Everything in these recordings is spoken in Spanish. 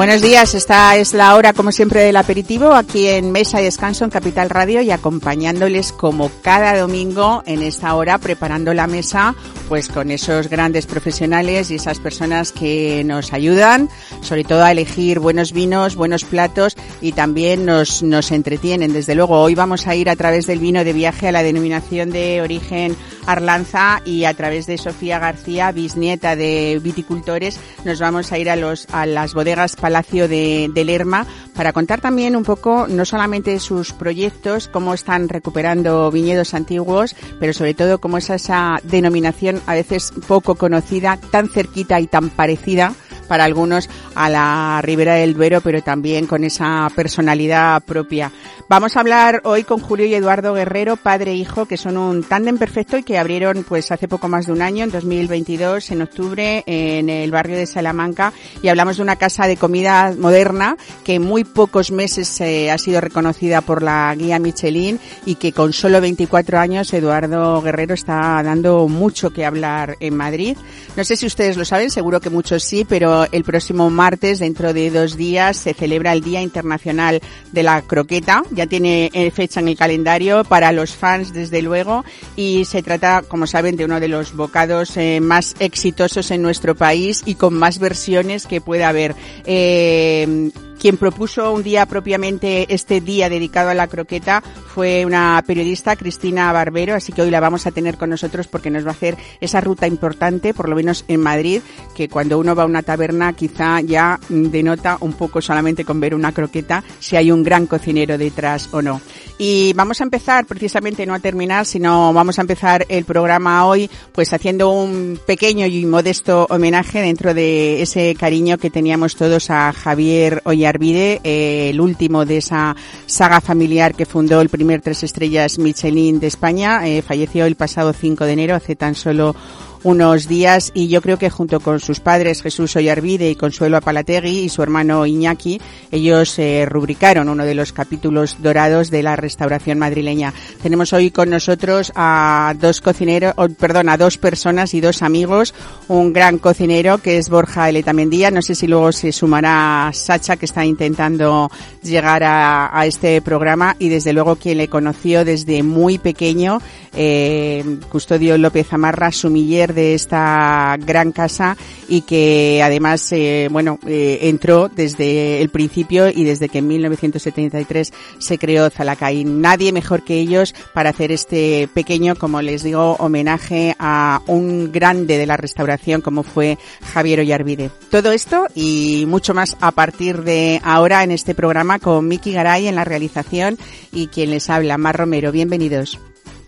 Buenos días, esta es la hora como siempre del aperitivo aquí en Mesa y Descanso en Capital Radio y acompañándoles como cada domingo en esta hora preparando la mesa pues con esos grandes profesionales y esas personas que nos ayudan sobre todo a elegir buenos vinos, buenos platos y también nos, nos entretienen. Desde luego hoy vamos a ir a través del vino de viaje a la denominación de origen Arlanza y a través de Sofía García, bisnieta de viticultores, nos vamos a ir a los a las bodegas Palacio de, Lerma para contar también un poco no solamente sus proyectos, cómo están recuperando viñedos antiguos, pero sobre todo cómo es esa denominación a veces poco conocida, tan cerquita y tan parecida para algunos a la Ribera del Duero, pero también con esa personalidad propia. Vamos a hablar hoy con Julio y Eduardo Guerrero, padre e hijo, que son un tándem perfecto y que abrieron pues hace poco más de un año, en 2022, en octubre, en el barrio de Salamanca, y hablamos de una casa de comida moderna que en muy pocos meses eh, ha sido reconocida por la guía Michelin y que con solo 24 años Eduardo Guerrero está dando mucho que hablar en Madrid. No sé si ustedes lo saben, seguro que muchos sí, pero el próximo martes, dentro de dos días, se celebra el Día Internacional de la Croqueta. Tiene eh, fecha en el calendario para los fans, desde luego, y se trata, como saben, de uno de los bocados eh, más exitosos en nuestro país y con más versiones que puede haber. Eh, quien propuso un día propiamente este día dedicado a la croqueta fue una periodista, Cristina Barbero, así que hoy la vamos a tener con nosotros porque nos va a hacer esa ruta importante, por lo menos en Madrid, que cuando uno va a una taberna quizá ya denota un poco solamente con ver una croqueta si hay un gran cocinero detrás o no. Y vamos a empezar precisamente no a terminar, sino vamos a empezar el programa hoy pues haciendo un pequeño y modesto homenaje dentro de ese cariño que teníamos todos a Javier Ollar Arvide, eh, el último de esa saga familiar que fundó el primer tres estrellas Michelin de España. Eh, falleció el pasado 5 de enero, hace tan solo unos días y yo creo que junto con sus padres Jesús Ollarvide y Consuelo Apalategui y su hermano Iñaki, ellos eh, rubricaron uno de los capítulos dorados de la restauración madrileña. Tenemos hoy con nosotros a dos cocineros, perdón, a dos personas y dos amigos, un gran cocinero que es Borja Eletamendía, no sé si luego se sumará Sacha que está intentando llegar a, a este programa. Y desde luego quien le conoció desde muy pequeño, eh, Custodio López Amarra, sumiller de esta gran casa y que además, eh, bueno, eh, entró desde el principio y desde que en 1973 se creó Zalacay. Nadie mejor que ellos para hacer este pequeño, como les digo, homenaje a un grande de la restauración como fue Javier Ollarvide. Todo esto y mucho más a partir de ahora en este programa con Miki Garay en la realización y quien les habla, Mar Romero. Bienvenidos.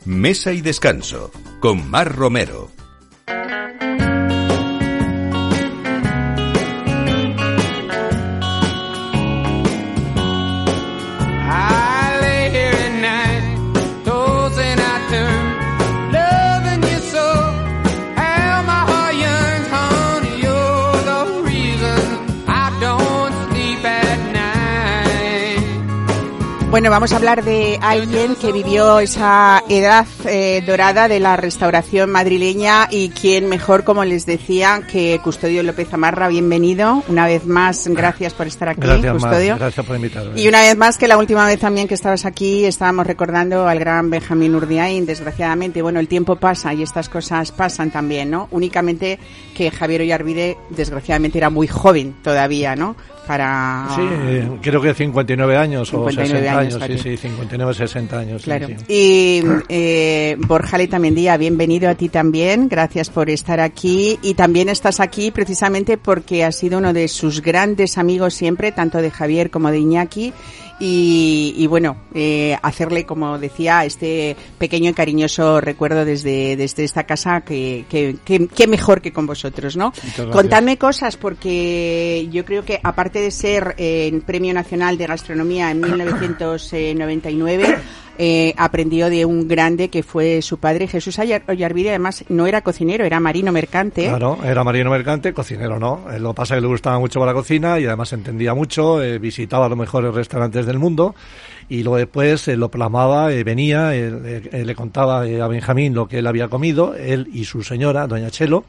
Mesa y descanso con Mar Romero. thank you Bueno, vamos a hablar de alguien que vivió esa edad eh, dorada de la restauración madrileña y quien mejor, como les decía, que Custodio López Amarra. Bienvenido una vez más. Gracias por estar aquí, gracias, Custodio. gracias por invitarme. Y una vez más que la última vez también que estabas aquí estábamos recordando al gran Benjamín Urdiain. Desgraciadamente, bueno, el tiempo pasa y estas cosas pasan también, ¿no? Únicamente que Javier Ollarvide, desgraciadamente, era muy joven todavía, ¿no? Para... Sí, creo que 59 años o 60 años, sí, sí, 59, 60 años. Claro. Y eh, Borja también día, bienvenido a ti también, gracias por estar aquí y también estás aquí precisamente porque has sido uno de sus grandes amigos siempre, tanto de Javier como de Iñaki y, bueno, eh, hacerle, como decía, este pequeño y cariñoso recuerdo desde, desde esta casa que, que, que, mejor que con vosotros, ¿no? Contadme cosas porque yo creo que aparte de ser eh, Premio Nacional de Gastronomía en 1999, eh, aprendió de un grande que fue su padre, Jesús Ollarvide, además no era cocinero, era marino mercante. Claro, era marino mercante, cocinero no. Eh, lo que pasa es que le gustaba mucho la cocina y además entendía mucho, eh, visitaba los mejores restaurantes del mundo y luego después lo plasmaba, venía, le contaba a Benjamín lo que él había comido, él y su señora, doña Chelo,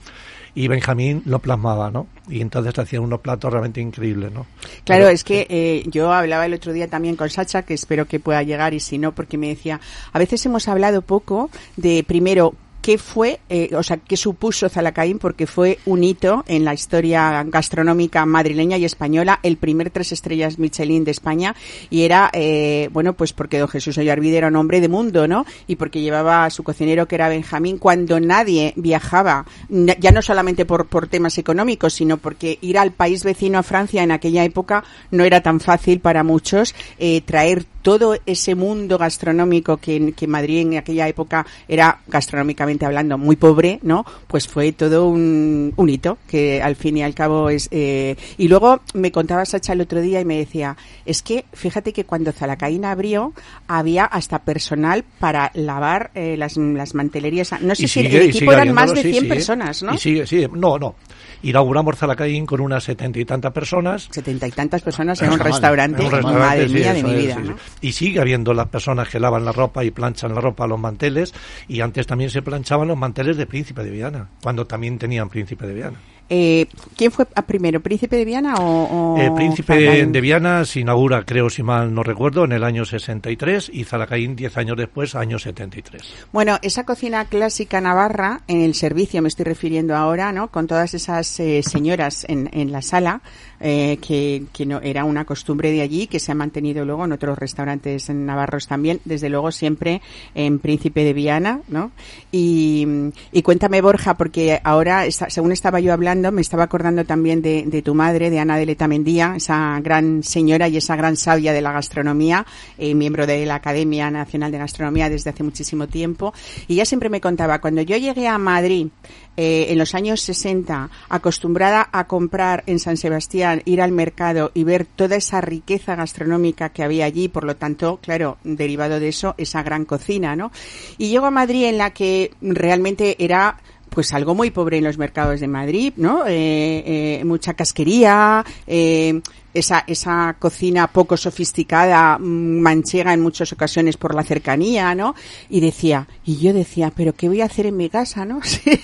y Benjamín lo plasmaba, ¿no? Y entonces hacían unos platos realmente increíbles, ¿no? Claro, es que eh, yo hablaba el otro día también con Sacha, que espero que pueda llegar y si no, porque me decía, a veces hemos hablado poco de primero qué fue, eh, o sea, qué supuso Zalacaín, porque fue un hito en la historia gastronómica madrileña y española, el primer tres estrellas Michelin de España, y era, eh, bueno, pues porque don Jesús Ollarvide era un hombre de mundo, ¿no? Y porque llevaba a su cocinero, que era Benjamín, cuando nadie viajaba, ya no solamente por, por temas económicos, sino porque ir al país vecino a Francia en aquella época no era tan fácil para muchos, eh, traer todo ese mundo gastronómico que, que Madrid en aquella época era gastronómicamente hablando muy pobre, ¿no? Pues fue todo un, un hito que al fin y al cabo es. Eh, y luego me contaba Sacha el otro día y me decía, es que fíjate que cuando Zalacaína abrió había hasta personal para lavar eh, las, las mantelerías. No sé si el equipo eran más de 100 personas, ¿no? Y sigue, sí, no, no inauguramos Zalacaín con unas setenta y tantas personas. Setenta y tantas personas en un restaurante. Madre mía de mi vida. Y sigue habiendo las personas que lavan la ropa y planchan la ropa a los manteles. Y antes también se planchaban los manteles de Príncipe de Viana, cuando también tenían Príncipe de Viana. Eh, ¿Quién fue primero, Príncipe de Viana o...? El Príncipe de Viana se inaugura, creo si mal no recuerdo, en el año 63 y Zalacaín diez años después, año 73. Bueno, esa cocina clásica navarra, en el servicio me estoy refiriendo ahora, ¿no? Con todas esas eh, señoras en, en la sala, eh, que, que no, era una costumbre de allí, que se ha mantenido luego en otros restaurantes en navarros también, desde luego siempre en Príncipe de Viana, ¿no? Y, y cuéntame, Borja, porque ahora, según estaba yo hablando, me estaba acordando también de, tu madre, de Ana de Letamendía, esa gran señora y esa gran sabia de la gastronomía, eh, miembro de la Academia Nacional de Gastronomía desde hace muchísimo tiempo. Y ella siempre me contaba, cuando yo llegué a Madrid eh, en los años 60, acostumbrada a comprar en San Sebastián, ir al mercado y ver toda esa riqueza gastronómica que había allí, por lo tanto, claro, derivado de eso, esa gran cocina, ¿no? Y llego a Madrid en la que realmente era pues algo muy pobre en los mercados de Madrid, ¿no? Eh, eh, mucha casquería, eh, esa, esa cocina poco sofisticada, mm, manchega en muchas ocasiones por la cercanía, ¿no? Y decía, y yo decía, pero ¿qué voy a hacer en mi casa, no? si,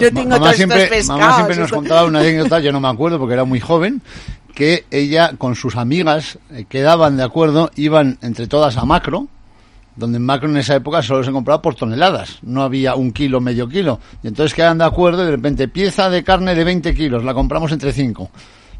no tengo todos siempre, estos pescados. Mamá siempre nos contaba una anécdota, yo no me acuerdo porque era muy joven, que ella con sus amigas quedaban de acuerdo, iban entre todas a macro, donde en macro en esa época solo se compraba por toneladas, no había un kilo, medio kilo. Y entonces quedan de acuerdo y de repente pieza de carne de 20 kilos, la compramos entre 5.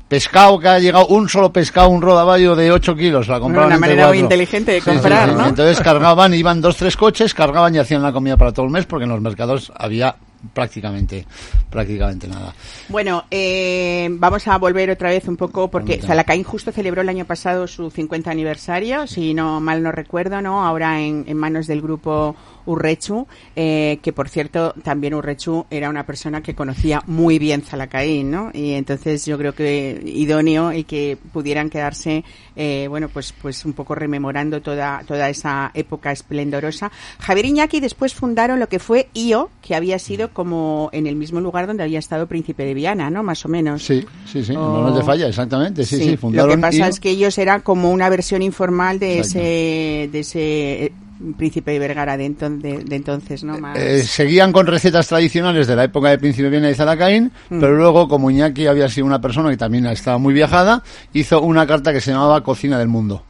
Pescado que ha llegado, un solo pescado, un rodaballo de 8 kilos, la compraban Una manera muy inteligente de comprar, ¿no? Entonces cargaban, iban dos, tres coches, cargaban y hacían la comida para todo el mes porque en los mercados había prácticamente prácticamente nada. Bueno, eh, vamos a volver otra vez un poco porque Zalacaín justo celebró el año pasado su 50 aniversario, si no mal no recuerdo, ¿no? Ahora en, en manos del grupo Urrechu, eh, que por cierto también Urrechu era una persona que conocía muy bien Zalacaín, ¿no? Y entonces yo creo que idóneo y que pudieran quedarse, eh, bueno, pues pues un poco rememorando toda toda esa época esplendorosa. Javier Iñaki después fundaron lo que fue IO, que había sido como en el mismo lugar donde había estado Príncipe de Viana, ¿no? Más o menos. Sí, sí, sí, de Falla, exactamente, sí, sí, fundaron Lo que pasa es que ellos eran como una versión informal de ese de ese Príncipe de Vergara de, entonces, ¿no? Eh, seguían con recetas tradicionales de la época de Príncipe Viana y Zalacaín, mm. pero luego, como Iñaki había sido una persona que también estaba muy viajada, hizo una carta que se llamaba Cocina del Mundo.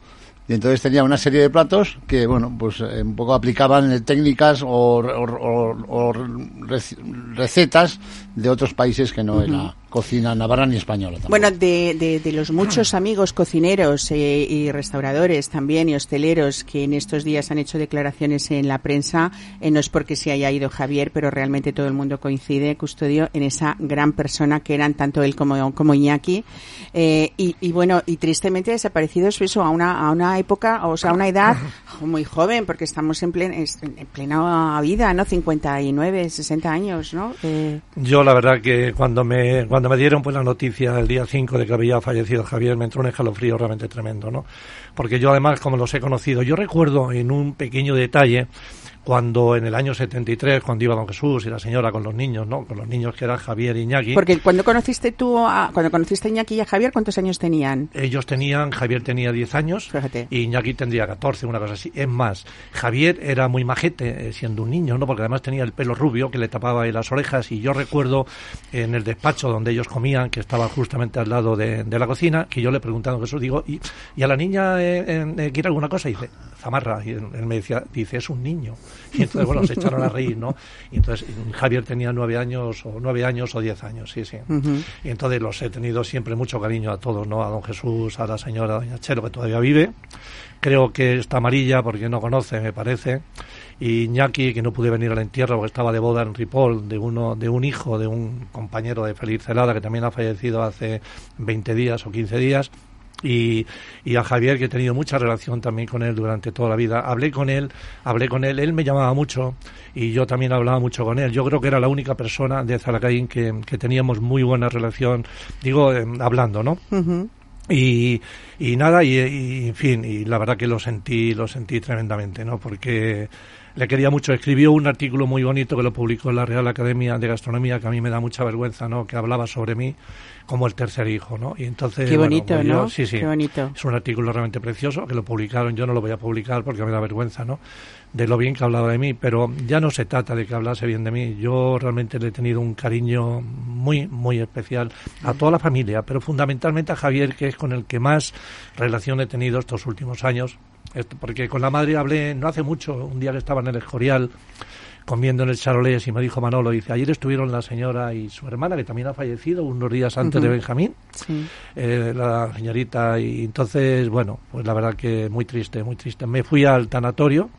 Y entonces tenía una serie de platos que, bueno, pues eh, un poco aplicaban técnicas o, recetas de otros países que no era cocina navarra ni española. Bueno, de, de, los muchos amigos cocineros eh, y restauradores también y hosteleros que en estos días han hecho declaraciones en la prensa, eh, no es porque se haya ido Javier, pero realmente todo el mundo coincide, Custodio, en esa gran persona que eran tanto él como, como Iñaki. Eh, y, y, bueno, y tristemente desaparecidos eso a una, a una época, o sea, a una edad muy joven, porque estamos en plena, en plena vida, ¿no? 59, 60 años, ¿no? Yo la verdad que cuando me, cuando me dieron pues la noticia el día 5 de que había fallecido Javier, me entró un escalofrío realmente tremendo, ¿no? Porque yo además, como los he conocido, yo recuerdo en un pequeño detalle cuando en el año 73, cuando iba don Jesús y la señora con los niños, ¿no? Con los niños que eran Javier y Iñaki. Porque cuando conociste tú, a, cuando conociste a Iñaki y a Javier, ¿cuántos años tenían? Ellos tenían, Javier tenía 10 años Fíjate. y Iñaki tendría 14, una cosa así. Es más, Javier era muy majete eh, siendo un niño, ¿no? Porque además tenía el pelo rubio que le tapaba ahí las orejas y yo recuerdo en el despacho donde ellos comían, que estaba justamente al lado de, de la cocina, que yo le preguntaba a Jesús, digo, ¿y, y a la niña eh, eh, quiere alguna cosa? Y dice, Zamarra. Y él me decía, dice, es un niño. Y entonces, bueno, se echaron a reír, ¿no? Y entonces Javier tenía nueve años, o nueve años o diez años, sí, sí. Y entonces los he tenido siempre mucho cariño a todos, ¿no? A don Jesús, a la señora doña Chelo, que todavía vive. Creo que está amarilla porque no conoce, me parece. Y Iñaki, que no pude venir al entierro porque estaba de boda en Ripoll, de uno, de un hijo de un compañero de Feliz Celada, que también ha fallecido hace 20 días o 15 días. Y, y a Javier, que he tenido mucha relación también con él durante toda la vida. Hablé con él, hablé con él, él me llamaba mucho y yo también hablaba mucho con él. Yo creo que era la única persona de Zalacaín que, que teníamos muy buena relación, digo, eh, hablando, ¿no? Ujú. Y, y nada, y, y, en fin, y la verdad que lo sentí, lo sentí tremendamente, ¿no? Porque le quería mucho. Escribió un artículo muy bonito que lo publicó en la Real Academia de Gastronomía, que a mí me da mucha vergüenza, ¿no? Que hablaba sobre mí como el tercer hijo, ¿no? Y entonces, Qué bueno, bonito, yo- ¿no? sí, sí. Qué bonito. Es un artículo realmente precioso que lo publicaron. Yo no lo voy a publicar porque me da vergüenza, ¿no? De lo bien que hablaba de mí, pero ya no se trata de que hablase bien de mí. Yo realmente le he tenido un cariño muy, muy especial a toda la familia, pero fundamentalmente a Javier, que es con el que más relación he tenido estos últimos años. Porque con la madre hablé no hace mucho, un día que estaba en el Escorial comiendo en el Charolés y me dijo Manolo, dice, ayer estuvieron la señora y su hermana, que también ha fallecido unos días antes de. Benjamín, Sí. eh, la señorita y entonces bueno pues la verdad que muy triste muy triste me fui al tanatorio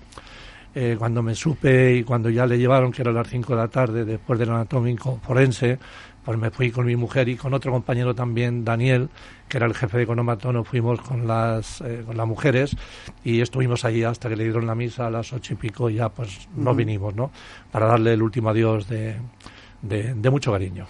eh, cuando me supe y cuando ya le llevaron que era las 5 de la tarde después del anatómico forense pues me fui con mi mujer y con otro compañero también Daniel que era el jefe de economato nos fuimos con las eh, con las mujeres y estuvimos allí hasta que le dieron la misa a las ocho y pico y ya pues nos Ujú. vinimos no para darle el último adiós de de, mucho cariño.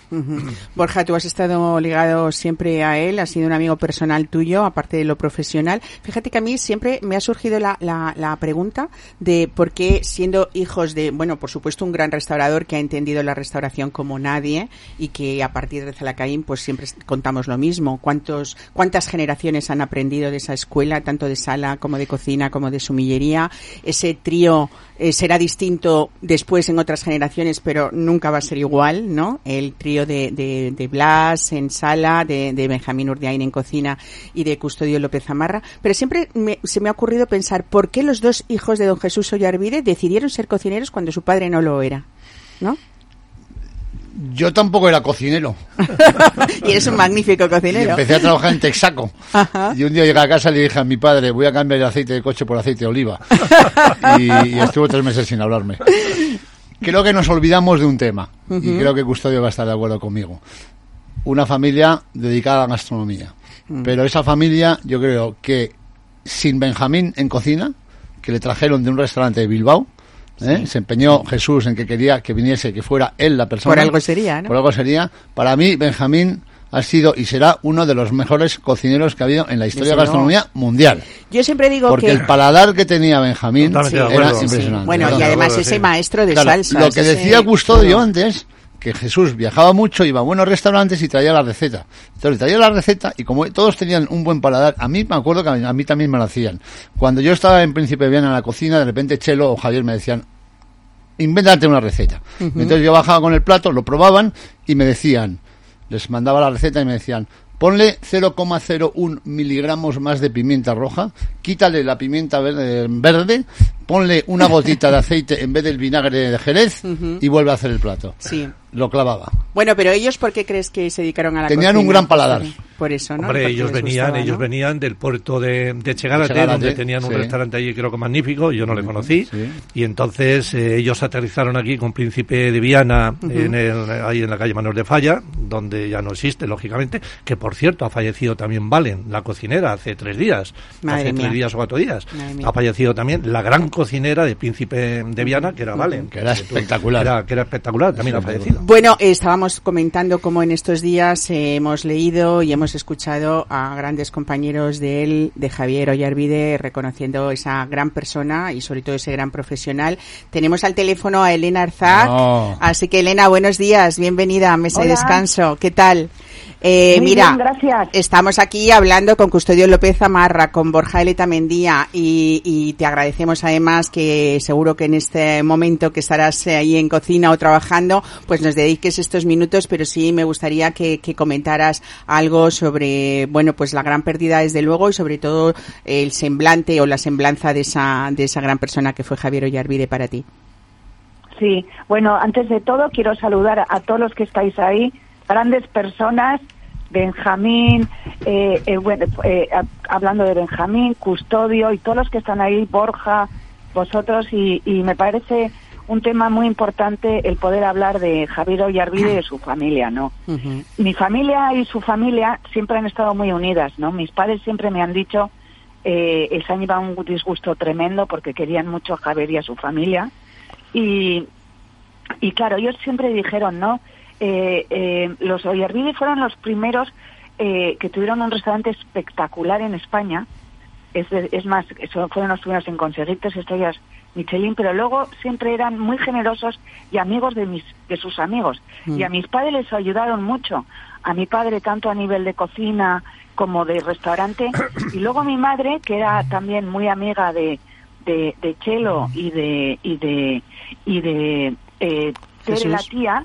Borja, tú has estado ligado siempre a él, has sido un amigo personal tuyo, aparte de lo profesional. Fíjate que a mí siempre me ha surgido la, la, la pregunta de por qué, siendo hijos de, bueno, por supuesto, un gran restaurador que ha entendido la restauración como nadie y que a partir de Zalacaín, pues siempre contamos lo mismo. ¿Cuántos, ¿Cuántas generaciones han aprendido de esa escuela, tanto de sala como de cocina, como de sumillería? Ese trío eh, será distinto después en otras generaciones, pero nunca va a ser igual, ¿no? El trío de, de, de Blas en sala, de, de Benjamín Urdiain en cocina y de Custodio López Zamarra. Pero siempre me- se me ha ocurrido pensar por qué los dos hijos de don Jesús Ollarvide decidieron ser cocineros cuando su padre no lo era, ¿no? Yo tampoco era cocinero. y eres un magnífico Y cocinero. empecé a trabajar en Texaco. Ajá. Y un día llegué a casa y le dije a mi padre, voy a cambiar el aceite de coche por aceite de oliva. y, y estuvo tres meses sin hablarme. Creo que nos olvidamos de un tema. Y creo que Custodio va a estar de acuerdo conmigo. Una familia dedicada a la gastronomía. Pero esa familia, yo creo que sin Benjamín en cocina, que le trajeron de un restaurante de Bilbao, ¿eh? se empeñó Jesús en que quería que viniese, que fuera él la persona. Por algo sería, ¿no? Por algo sería. Para mí, Benjamín ha sido y será uno de los mejores cocineros que ha habido en la historia de la gastronomía mundial. Yo siempre digo Porque que... el paladar que tenía Benjamín era impresionante. Bueno, y además ese maestro de Claro, salsa. lo que decía Custodio antes, que Jesús viajaba mucho, iba a buenos restaurantes y traía la receta. Entonces traía la receta y como todos tenían un buen paladar, a mí me acuerdo que a mí también me lo hacían. Cuando yo estaba en Príncipe de Viana en la cocina, de repente Chelo o Javier me decían, invéntate una receta. Entonces yo bajaba con el plato, lo probaban y me decían, les mandaba la receta y me decían, ponle 0,01 miligramos más de pimienta roja, quítale la pimienta verde, verde, ponle una gotita de aceite en vez del vinagre de Jerez y vuelve a hacer el plato. Sí. Lo clavaba. Bueno, pero ellos, ¿por qué crees que se dedicaron a la Tenían un gran paladar. Por eso, ¿no? Hombre, ellos venían, ellos venían del puerto de, de Chegarate, donde tenían un restaurante allí creo que magnífico, yo no le conocí, y entonces eh, ellos aterrizaron aquí con Príncipe de Viana en el, ahí en la calle Manuel de Falla, donde ya no existe, lógicamente, que por cierto ha fallecido también Valen, la cocinera, hace tres días, hace tres días o cuatro días, ha fallecido también la gran cocinera de Príncipe de Viana, que era Valen. Que era espectacular. que era espectacular, también ha fallecido. Bueno, estábamos comentando cómo en estos días eh, hemos leído y hemos escuchado a grandes compañeros de él, de Javier Ollarvide, reconociendo esa gran persona y sobre todo ese gran profesional. Tenemos al teléfono a Elena Arzac. Así que Elena, buenos días, bienvenida a Mesa de Descanso. ¿Qué tal? Eh, mira, estamos aquí hablando con Custodio López Amarra, con Borja Eleta Mendía y, te agradecemos además que seguro que en este momento que estarás ahí en cocina o trabajando, pues nos dediques estos minutos, pero sí me gustaría que, comentaras algo sobre, bueno, pues la gran pérdida desde luego y sobre todo el semblante o la semblanza de esa, de esa gran persona que fue Javier Ollarvide para ti. Sí, bueno, antes de todo quiero saludar a todos los que estáis ahí grandes personas, Benjamín, eh, eh, bueno, eh, hablando de Benjamín, Custodio y todos los que están ahí, Borja, vosotros, y, me parece un tema muy importante el poder hablar de Javier Ollarvide y de su familia, ¿no? Mi familia y su familia siempre han estado muy unidas, ¿no? Mis padres siempre me han dicho, eh, se han llevado un disgusto tremendo porque querían mucho a Javier y a su familia. Y, y claro, ellos siempre dijeron, ¿no? Eh, eh, los Oyarbide fueron los primeros eh, que tuvieron un restaurante espectacular en España. Es, es más, fueron los primeros en conseguir tres estrellas Michelin, pero luego siempre eran muy generosos y amigos de, mis, de sus amigos. Y a mm. mis padres les ayudaron mucho. A mi padre tanto a nivel de cocina como de restaurante. Y luego mi madre, que era también muy amiga de, de, de Chelo y de, y de, y de eh, de la tía,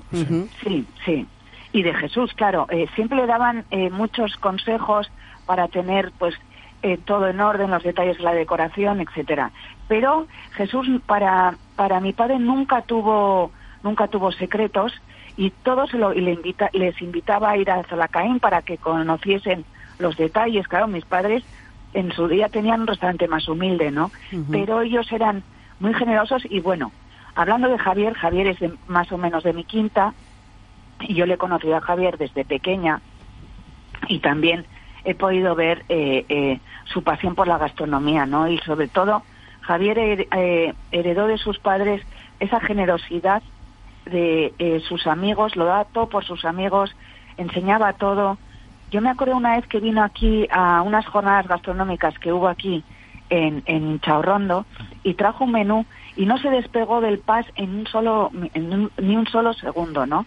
sí, sí, y de Jesús, claro, eh, siempre le daban eh, muchos consejos para tener, pues, eh, todo en orden, los detalles de la decoración, etcétera. Pero Jesús para para mi padre nunca tuvo nunca tuvo secretos y todos lo, y le invita, les invitaba a ir a Zalacaín para que conociesen los detalles. Claro, mis padres en su día tenían un restaurante más humilde, ¿no? Pero ellos eran muy generosos y bueno, Hablando de Javier, Javier es más o menos de mi quinta y yo le he conocido a Javier desde pequeña y también he podido ver eh, eh, su pasión por la gastronomía, ¿no? Y sobre todo, Javier eh, heredó de sus padres esa generosidad de sus amigos, lo da todo por sus amigos, enseñaba todo. Yo me acuerdo una vez que vino aquí a unas jornadas gastronómicas que hubo aquí en, en Chaurrondo y trajo un menú y no se despegó del PAS en un solo ni un solo segundo no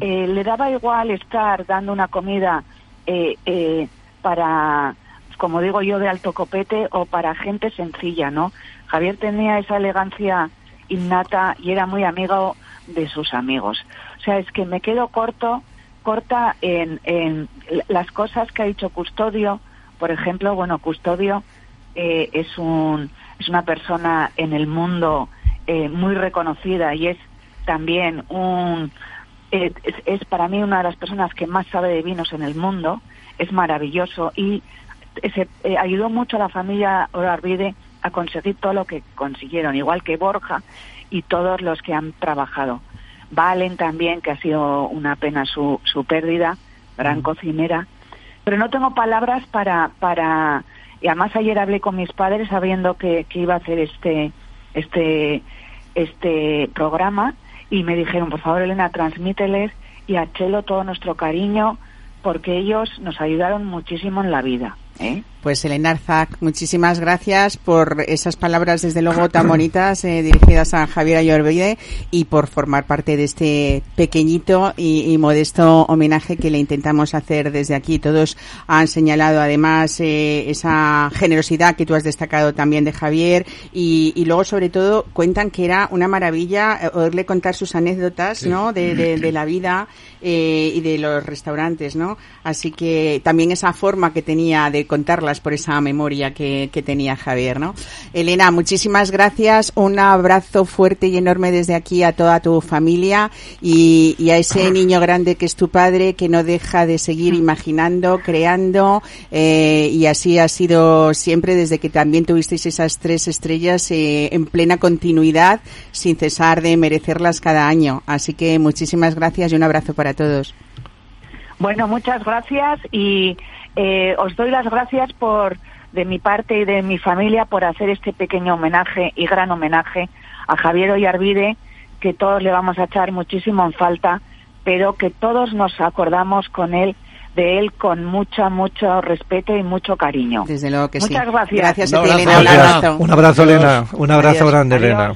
eh, le daba igual estar dando una comida eh, eh, para como digo yo de alto copete o para gente sencilla no Javier tenía esa elegancia innata y era muy amigo de sus amigos. O sea es que me quedo corto corta en, en las cosas que ha dicho Custodio. Por ejemplo bueno Custodio es un es una persona en el mundo eh, muy reconocida y es también un eh, es, para mí una de las personas que más sabe de vinos en el mundo es maravilloso y se, eh, ayudó mucho a la familia Orarvide a conseguir todo lo que consiguieron igual que Borja y todos los que han trabajado. Valen también que ha sido una pena su, su pérdida gran cocinera. Pero no tengo palabras para para y además ayer hablé con mis padres sabiendo que, iba a hacer este, este, este programa y me dijeron, por favor, Elena, transmíteles y a Chelo todo nuestro cariño porque ellos nos ayudaron muchísimo en la vida. ¿Eh? Pues Elena Arzac, muchísimas gracias por esas palabras desde luego tan bonitas eh, dirigidas a Javier Ayorbide y por formar parte de este pequeñito y, modesto homenaje que le intentamos hacer desde aquí. Todos han señalado además eh, esa generosidad que tú has destacado también de Javier y, luego sobre todo cuentan que era una maravilla eh, oírle contar sus anécdotas ¿no? de, la vida y de los restaurantes, ¿no? Así que también esa forma que tenía de contarlas por esa memoria que, que tenía Javier, ¿no? Elena, muchísimas gracias. Un abrazo fuerte y enorme desde aquí a toda tu familia y, a ese niño grande que es tu padre que no deja de seguir imaginando, creando eh, y así ha sido siempre desde que también tuvisteis esas tres estrellas eh, en plena continuidad sin cesar de merecerlas cada año. Así que muchísimas gracias y un abrazo para todos. Bueno, muchas gracias y eh, os doy las gracias por, de mi parte y de mi familia, por hacer este pequeño homenaje y gran homenaje a Javier Ollarvide, que todos le vamos a echar muchísimo en falta, pero que todos nos acordamos con él de él con mucho, mucho respeto y mucho cariño. Desde luego que Muchas sí. gracias. Gracias a Un ti, abrazo, Elena. Un Elena. abrazo. Un abrazo, Elena. Un abrazo grande. Elena.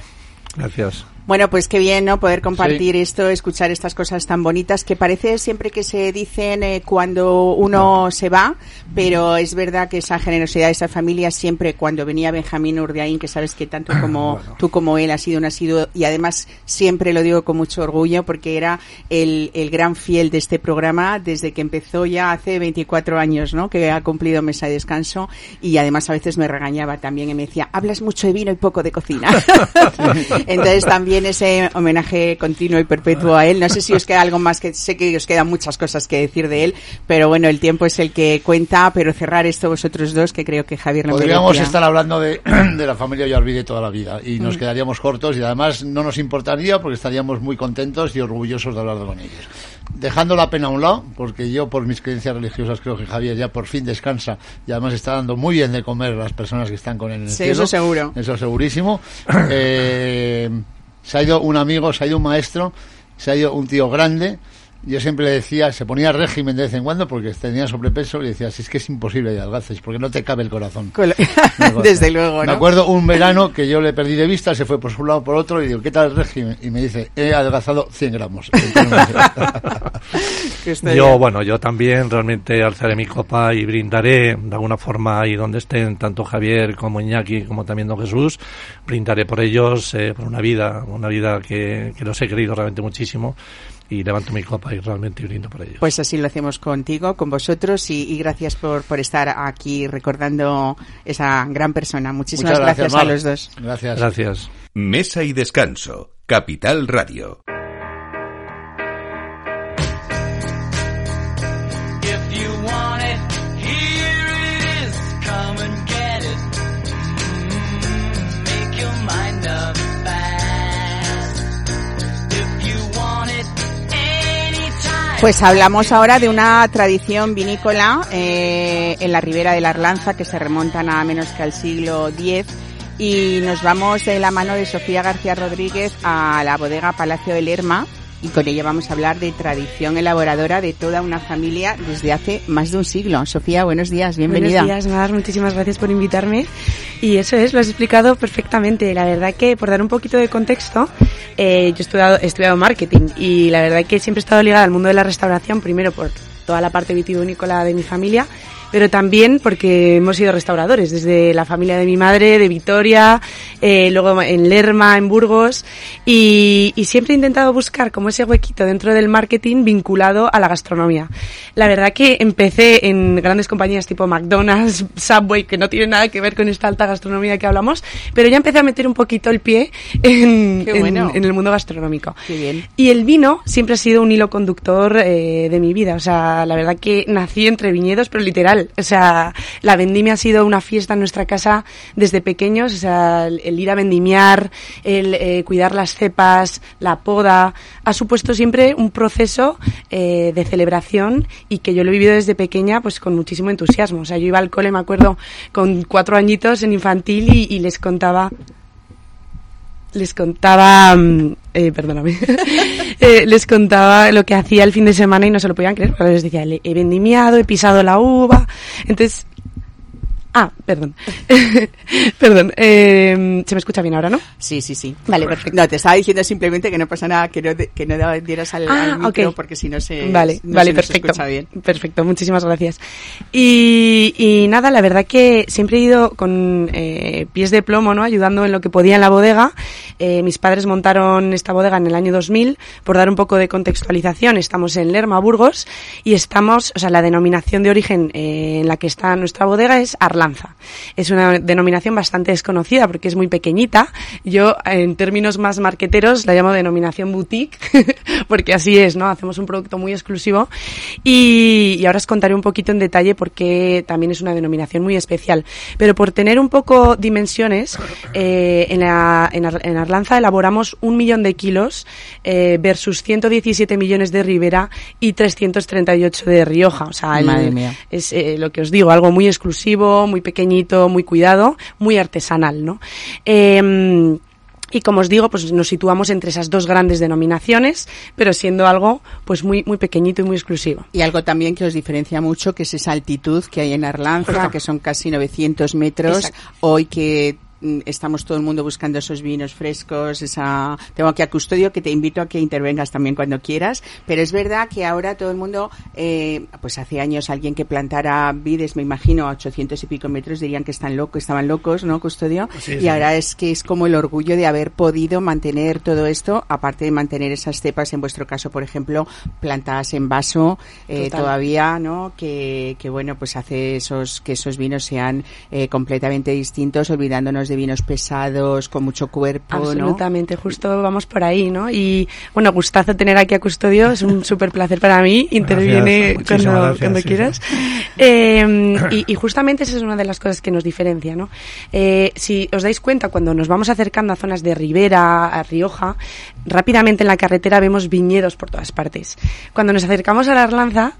Gracias. Bueno, pues qué bien, ¿no? Poder compartir esto, escuchar estas cosas tan bonitas que parece siempre que se dicen eh, cuando uno se va, pero es verdad que esa generosidad, esa familia siempre cuando venía Benjamín Urdiaín, que sabes que tanto como tú como él ha sido un asiduo y además siempre lo digo con mucho orgullo porque era el, el gran fiel de este programa desde que empezó ya hace 24 años, ¿no? Que ha cumplido mesa de descanso y además a veces me regañaba también y me decía, hablas mucho de vino y poco de cocina. Entonces también ese homenaje continuo y perpetuo a él. No sé si os queda algo más, que sé que os quedan muchas cosas que decir de él, pero bueno, el tiempo es el que cuenta, pero cerrar esto vosotros dos, que creo que Javier lo Podríamos merecía. estar hablando de, de la familia Ollarvide toda la vida y nos quedaríamos cortos y además no nos importaría porque estaríamos muy contentos y orgullosos de hablar con ellos. Dejando la pena a un lado, porque yo por mis creencias religiosas creo que Javier ya por fin descansa y además está dando muy bien de comer a las personas que están con él en el Sí, cielo. eso seguro. Eso segurísimo. Eh, se ha ido un amigo, se ha ido un maestro, se ha ido un tío grande. Yo siempre le decía, se ponía régimen de vez en cuando porque tenía sobrepeso y decía, si es que es imposible que adelgaces porque no te cabe el corazón. Me. Desde luego, Me ¿no? acuerdo un verano que yo le perdí de vista, se fue por un lado por otro y digo, ¿qué tal el régimen? Y me dice, he adelgazado 100 gramos. Yo, bueno, yo también realmente alzaré mi copa y brindaré de alguna forma ahí donde estén tanto Javier como Iñaki como también Don Jesús. Brindaré por ellos, eh, por una vida, una vida que, que los he querido realmente muchísimo y levanto mi copa y realmente brindo por ellos. Pues así lo hacemos contigo, con vosotros y, y gracias por, por estar aquí recordando esa gran persona. Muchísimas Muchas gracias, Mar. a los dos. Gracias. Gracias. Mesa y descanso. Capital Radio. Pues hablamos ahora de una tradición vinícola eh, en la ribera de la Arlanza que se remonta nada menos que al siglo X y nos vamos de la mano de Sofía García Rodríguez a la bodega Palacio del Lerma y con ella vamos a hablar de tradición elaboradora de toda una familia desde hace más de un siglo. Sofía, buenos días, bienvenida. Buenos días, Mar. Muchísimas gracias por invitarme. Y eso es, lo has explicado perfectamente. La verdad que, por dar un poquito de contexto, eh, yo he estudiado, he estudiado marketing y la verdad que siempre he estado ligada al mundo de la restauración, primero por toda la parte vitivinícola de mi familia, pero también porque hemos sido restauradores, desde la familia de mi madre, de Vitoria, eh, luego en Lerma, en Burgos, y, y siempre he intentado buscar como ese huequito dentro del marketing vinculado a la gastronomía. La verdad que empecé en grandes compañías tipo McDonald's, Subway, que no tiene nada que ver con esta alta gastronomía que hablamos, pero ya empecé a meter un poquito el pie en, en el mundo gastronómico. Qué bien. Y el vino siempre ha sido un hilo conductor eh, de mi vida. O sea, la verdad que nací entre viñedos, pero literal. O sea, la vendimia ha sido una fiesta en nuestra casa desde pequeños. O sea, el, ir a vendimiar, el eh, cuidar las cepas, la poda, ha supuesto siempre un proceso eh, de celebración y que yo lo he vivido desde pequeña pues con muchísimo entusiasmo. O sea, yo iba al cole, me acuerdo, con cuatro añitos en infantil y, y les contaba les contaba, mm, eh, perdóname, eh, les contaba lo que hacía el fin de semana y no se lo podían creer, porque les decía, "Le- he vendimiado, he pisado la uva, entonces, Ah, perdón. perdón. Eh, se me escucha bien ahora, ¿no? Sí, sí, sí. Vale, perfecto. No, te estaba diciendo simplemente que no pasa nada, que no, que no dieras al, Ah, al micro porque si no se, Vale, no vale, se nos perfecto. escucha bien. Perfecto, muchísimas gracias. Y, y nada, la verdad que siempre he ido con eh, pies de plomo, ¿no? Ayudando en lo que podía en la bodega. Eh, mis padres montaron esta bodega en el año 2000. Por dar un poco de contextualización, estamos en Lerma, Burgos, y estamos, o sea, la denominación de origen eh, en la que está nuestra bodega es Es una denominación bastante desconocida porque es muy pequeñita. Yo, en términos más marqueteros, la llamo denominación boutique, porque así es, ¿no? Hacemos un producto muy exclusivo. Y, y ahora os contaré un poquito en detalle por qué también es una denominación muy especial. Pero por tener un poco dimensiones, eh, en, la, en, Ar- en Arlanza elaboramos un millón de kilos eh, versus 117 millones de Ribera y 338 de Rioja. O sea, el- Madre mía. es eh, lo que os digo, algo muy exclusivo, muy pequeñito, muy cuidado, muy artesanal, ¿no? Em, y como os digo, pues nos situamos entre esas dos grandes denominaciones, pero siendo algo pues muy muy pequeñito y muy exclusivo. Y algo también que os diferencia mucho, que es esa altitud que hay en Arlanza, que son casi 900 metros. Exacto. Hoy que estamos todo el mundo buscando esos vinos frescos, esa... Tengo aquí a Custodio que te invito a que intervengas también cuando quieras, pero es verdad que ahora todo el mundo, eh, pues hace años alguien que plantara vides, me imagino, a 800 y pico metros dirían que están locos, estaban locos, ¿no, Custodio? Sí, y ahora es que es como el orgullo de haber podido mantener todo esto, aparte de mantener esas cepas, en vuestro caso, por ejemplo, plantadas en vaso, eh, todavía, ¿no? Que, que bueno, pues hace esos, que esos vinos sean eh, completamente distintos, olvidándonos de vinos pesados, con mucho cuerpo, ¿no? Absolutamente, justo vamos por ahí, ¿no? Y bueno, gustazo tener aquí a Custodio, es un súper placer para mí, interviene cuando, gracias, cuando sí, quieras. sí. Eh, y, y justamente esa es una de las cosas que nos diferencia, ¿no? Eh, si os dais cuenta, cuando nos vamos acercando a zonas de Ribera, a Rioja, rápidamente en la carretera vemos viñedos por todas partes. Cuando nos acercamos a la Arlanza,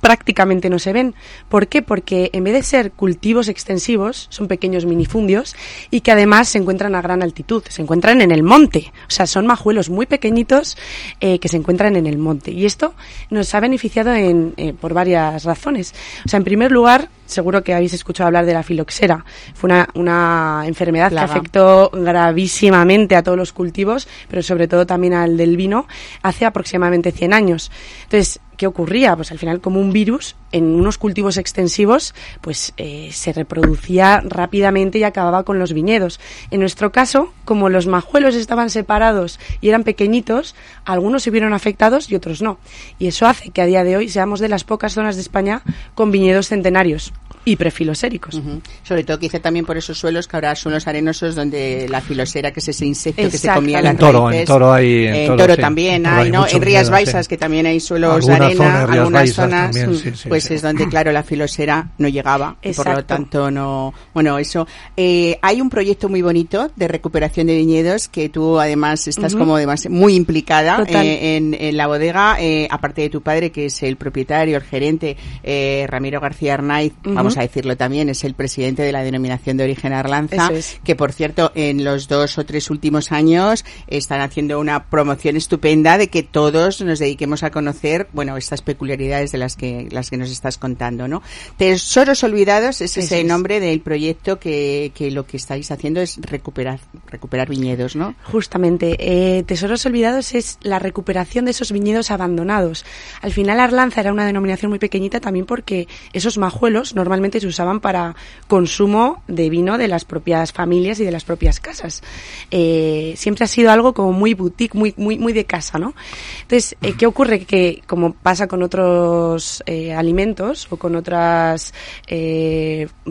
prácticamente no se ven. ¿Por qué? Porque en vez de ser cultivos extensivos, son pequeños minifundios y que además se encuentran a gran altitud, se encuentran en el monte. O sea, son majuelos muy pequeñitos eh, que se encuentran en el monte. Y esto nos ha beneficiado en, eh, por varias razones. O sea, en primer lugar, seguro que habéis escuchado hablar de la filoxera. Fue una, una enfermedad Plaga. que afectó gravísimamente a todos los cultivos, pero sobre todo también al del vino, hace aproximadamente 100 años. Entonces, ¿qué ocurría? Pues al final, como un virus, en unos cultivos extensivos, pues eh, se reproducía rápidamente y acababa con los viñedos. En nuestro caso, como los majuelos estaban separados y eran pequeñitos, algunos se vieron afectados y otros no. Y eso hace que a día de hoy seamos de las pocas zonas de España con viñedos centenarios y prefiloséricos. Sobre todo quizá también por esos suelos que ahora son los arenosos donde la filosera, que es ese insecto que se comía las En Toro, raíces. en Toro hay- en En Toro, Toro sí. también hay, hay ¿no? En Rías miedo, Baixas, sí. que también hay suelos de arena, Rías algunas Baixas zonas, también, mm, sí, sí, pues sí. es donde, claro, la filosera no llegaba y por lo tanto no... Bueno, eso. Eh, hay un proyecto muy bonito de recuperación de viñedos que tú además estás como además muy implicada eh, en, en la bodega, eh, aparte de tu padre, que es el propietario, el gerente, eh, Ramiro García Arnaiz, vamos a decirlo también, es el presidente de la denominación de origen Arlanza, es. que por cierto, en los dos o tres últimos años están haciendo una promoción estupenda de que todos nos dediquemos a conocer, bueno, estas peculiaridades de las que, las que nos estás contando, ¿no? Tesoros Olvidados es ese es. nombre del proyecto que, que lo que estáis haciendo es recuperar, recuperar viñedos, ¿no? Justamente, eh, Tesoros Olvidados es la recuperación de esos viñedos abandonados. Al final Arlanza era una denominación muy pequeñita también porque esos majuelos normalmente se usaban para consumo de vino de las propias familias y de las propias casas. Eh, siempre ha sido algo como muy boutique, muy, muy, muy de casa, ¿no? Entonces, eh, ¿qué ocurre? Que como pasa con otros eh, alimentos o con otras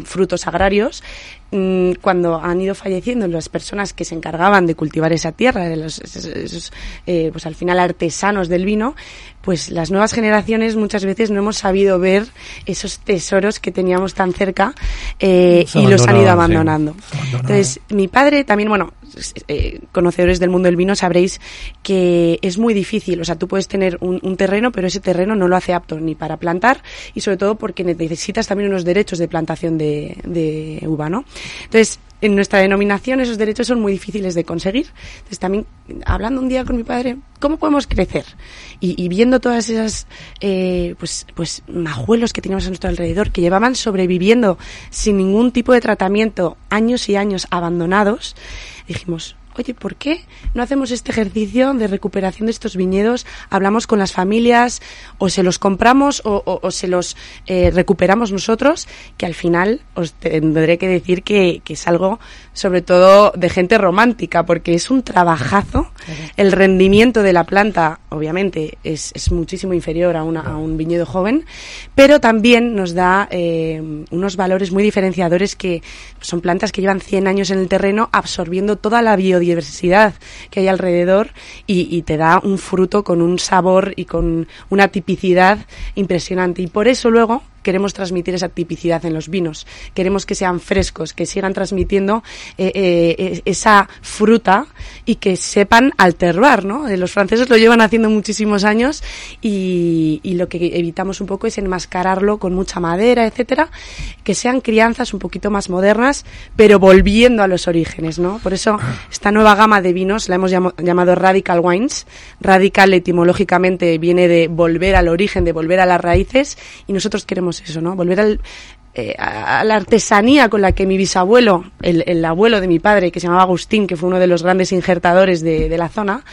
frutos agrarios, cuando han ido falleciendo las personas que se encargaban de cultivar esa tierra, de los, esos, esos, eh, pues al final artesanos del vino, pues las nuevas generaciones muchas veces no hemos sabido ver esos tesoros que teníamos tan cerca eh, y los han ido abandonando. sí. Entonces, mi padre también, bueno, eh, conocedores del mundo del vino sabréis que es muy difícil, o sea, tú puedes tener un, terreno, pero ese terreno no lo hace apto ni para plantar y sobre todo porque necesitas también unos derechos de plantación de, uva, ¿no? Entonces, en nuestra denominación esos derechos son muy difíciles de conseguir. Entonces también, hablando un día con mi padre, ¿cómo podemos crecer? Y, y viendo todas esas, eh, pues, pues, majuelos que teníamos a nuestro alrededor, que llevaban sobreviviendo sin ningún tipo de tratamiento, años y años abandonados, dijimos, oye, ¿por qué no hacemos este ejercicio de recuperación de estos viñedos? Hablamos con las familias, o se los compramos o, o- o se los eh, recuperamos nosotros, que al final os tendré que decir que, que es algo sobre todo de gente romántica, porque es un trabajazo. El rendimiento de la planta, obviamente, es, es muchísimo inferior a, una- a un viñedo joven, pero también nos da eh, unos valores muy diferenciadores que son plantas que llevan 100 años en el terreno absorbiendo toda la biodiversidad que hay alrededor y te da un fruto con un sabor y con una tipicidad impresionante. Y por eso luego queremos transmitir esa tipicidad en los vinos. Queremos que sean frescos, que sigan transmitiendo eh, eh, esa fruta y que sepan alternar, ¿no? Eh, Los franceses lo llevan haciendo muchísimos años y, lo que evitamos un poco es enmascararlo con mucha madera, etcétera, que sean crianzas un poquito más modernas, pero volviendo a los orígenes, ¿no? Por eso esta nueva gama de vinos la hemos llamado Radical Wines. Radical etimológicamente viene de volver al origen, de volver a las raíces y nosotros queremos eso, ¿no? Volver al eh, a, a la artesanía con la que mi bisabuelo, el, el abuelo de mi padre, que se llamaba Agustín, que fue uno de los grandes injertadores de, de la zona,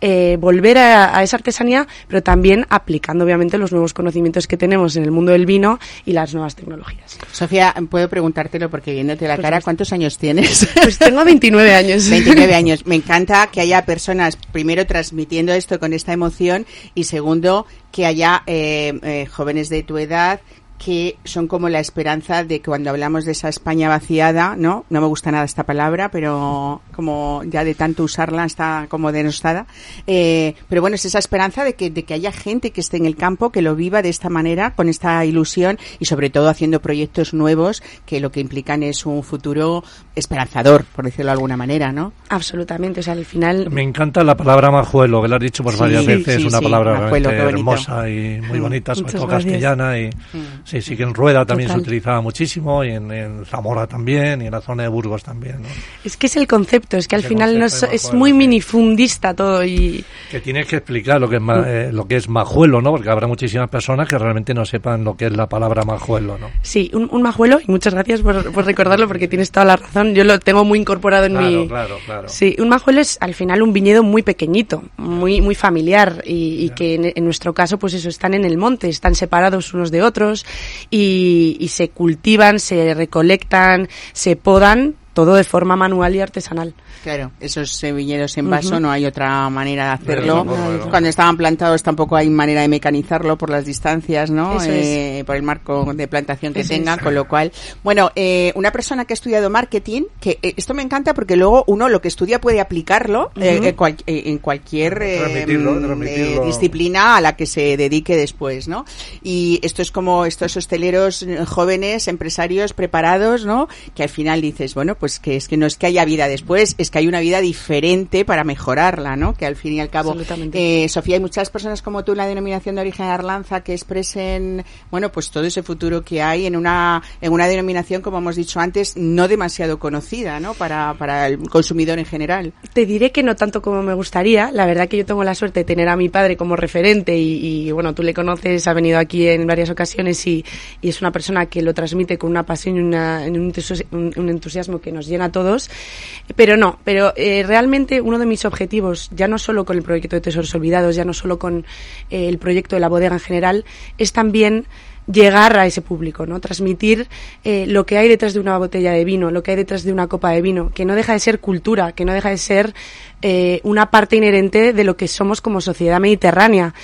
eh, volver a, a esa artesanía, pero también aplicando obviamente los nuevos conocimientos que tenemos en el mundo del vino y las nuevas tecnologías. Sofía, puedo preguntártelo porque viéndote la Por cara. ¿cuántos años tienes? Pues tengo 29 años. 29 años. Me encanta que haya personas, primero, transmitiendo esto con esta emoción y segundo, que haya eh, eh, jóvenes de tu edad que son como la esperanza de que cuando hablamos de esa España vaciada, ¿no? No me gusta nada esta palabra, pero como ya de tanto usarla está como denostada. Eh, pero bueno, es esa esperanza de que, de que haya gente que esté en el campo, que lo viva de esta manera, con esta ilusión y sobre todo haciendo proyectos nuevos que lo que implican es un futuro esperanzador, por decirlo de alguna manera, ¿no? Absolutamente, o sea, al final... Me encanta la palabra majuelo, que la has dicho por Sí, varias veces, sí, una sí, palabra majuelo, hermosa y muy bonita, sobre todo castellana. Y, Mm. Sí, sí que en Rueda también Total. se utilizaba muchísimo, y en, en Zamora también, y en la zona de Burgos también. ¿no? Es que es el concepto, es que al Ese final no es, es muy minifundista todo y... Que tienes que explicar lo que es, ma- eh, lo que es majuelo, ¿no? Porque habrá muchísimas personas que realmente no sepan lo que es la palabra majuelo, ¿no? Sí, un, un majuelo, y muchas gracias por, por recordarlo porque tienes toda la razón, yo lo tengo muy incorporado en Claro, mi... claro, claro. Sí, un majuelo es al final un viñedo muy pequeñito, muy muy familiar y, y que en, en nuestro caso pues eso están en el monte, están separados unos de otros y, y se cultivan, se recolectan, se podan todo de forma manual y artesanal. Claro, esos viñedos en vaso no hay otra manera de hacerlo. Cuando estaban plantados tampoco hay manera de mecanizarlo por las distancias, ¿no? Eso Eh, Por el marco de plantación que Eso tenga, es. con lo cual, bueno, eh, una persona que ha estudiado marketing, que eh, esto me encanta porque luego uno lo que estudia puede aplicarlo cual- eh, en cualquier transmitirlo. eh, disciplina a la que se dedique después, ¿no? Y esto es como estos hosteleros jóvenes, empresarios preparados, ¿no? Que al final dices, bueno, pues que es que no es que haya vida después, es que hay una vida diferente para mejorarla, ¿no? Que al fin y al cabo, eh, Sofía, hay muchas personas como tú en la denominación de origen Arlanza que expresen, bueno, pues todo ese futuro que hay en una en una denominación, como hemos dicho antes, no demasiado conocida, ¿no? Para, para el consumidor en general. Te diré que no tanto como me gustaría. La verdad que yo tengo la suerte de tener a mi padre como referente y, y, bueno, tú le conoces, ha venido aquí en varias ocasiones y, y es una persona que lo transmite con una pasión y una- un entusiasmo que nos llena a todos. Pero no, pero eh, realmente uno de mis objetivos, ya no solo con el proyecto de Tesoros Olvidados, ya no solo con eh, el proyecto de la bodega en general, es también llegar a ese público, ¿no? Transmitir eh, lo que hay detrás de una botella de vino, lo que hay detrás de una copa de vino, que no deja de ser cultura, que no deja de ser eh, una parte inherente de lo que somos como sociedad mediterránea.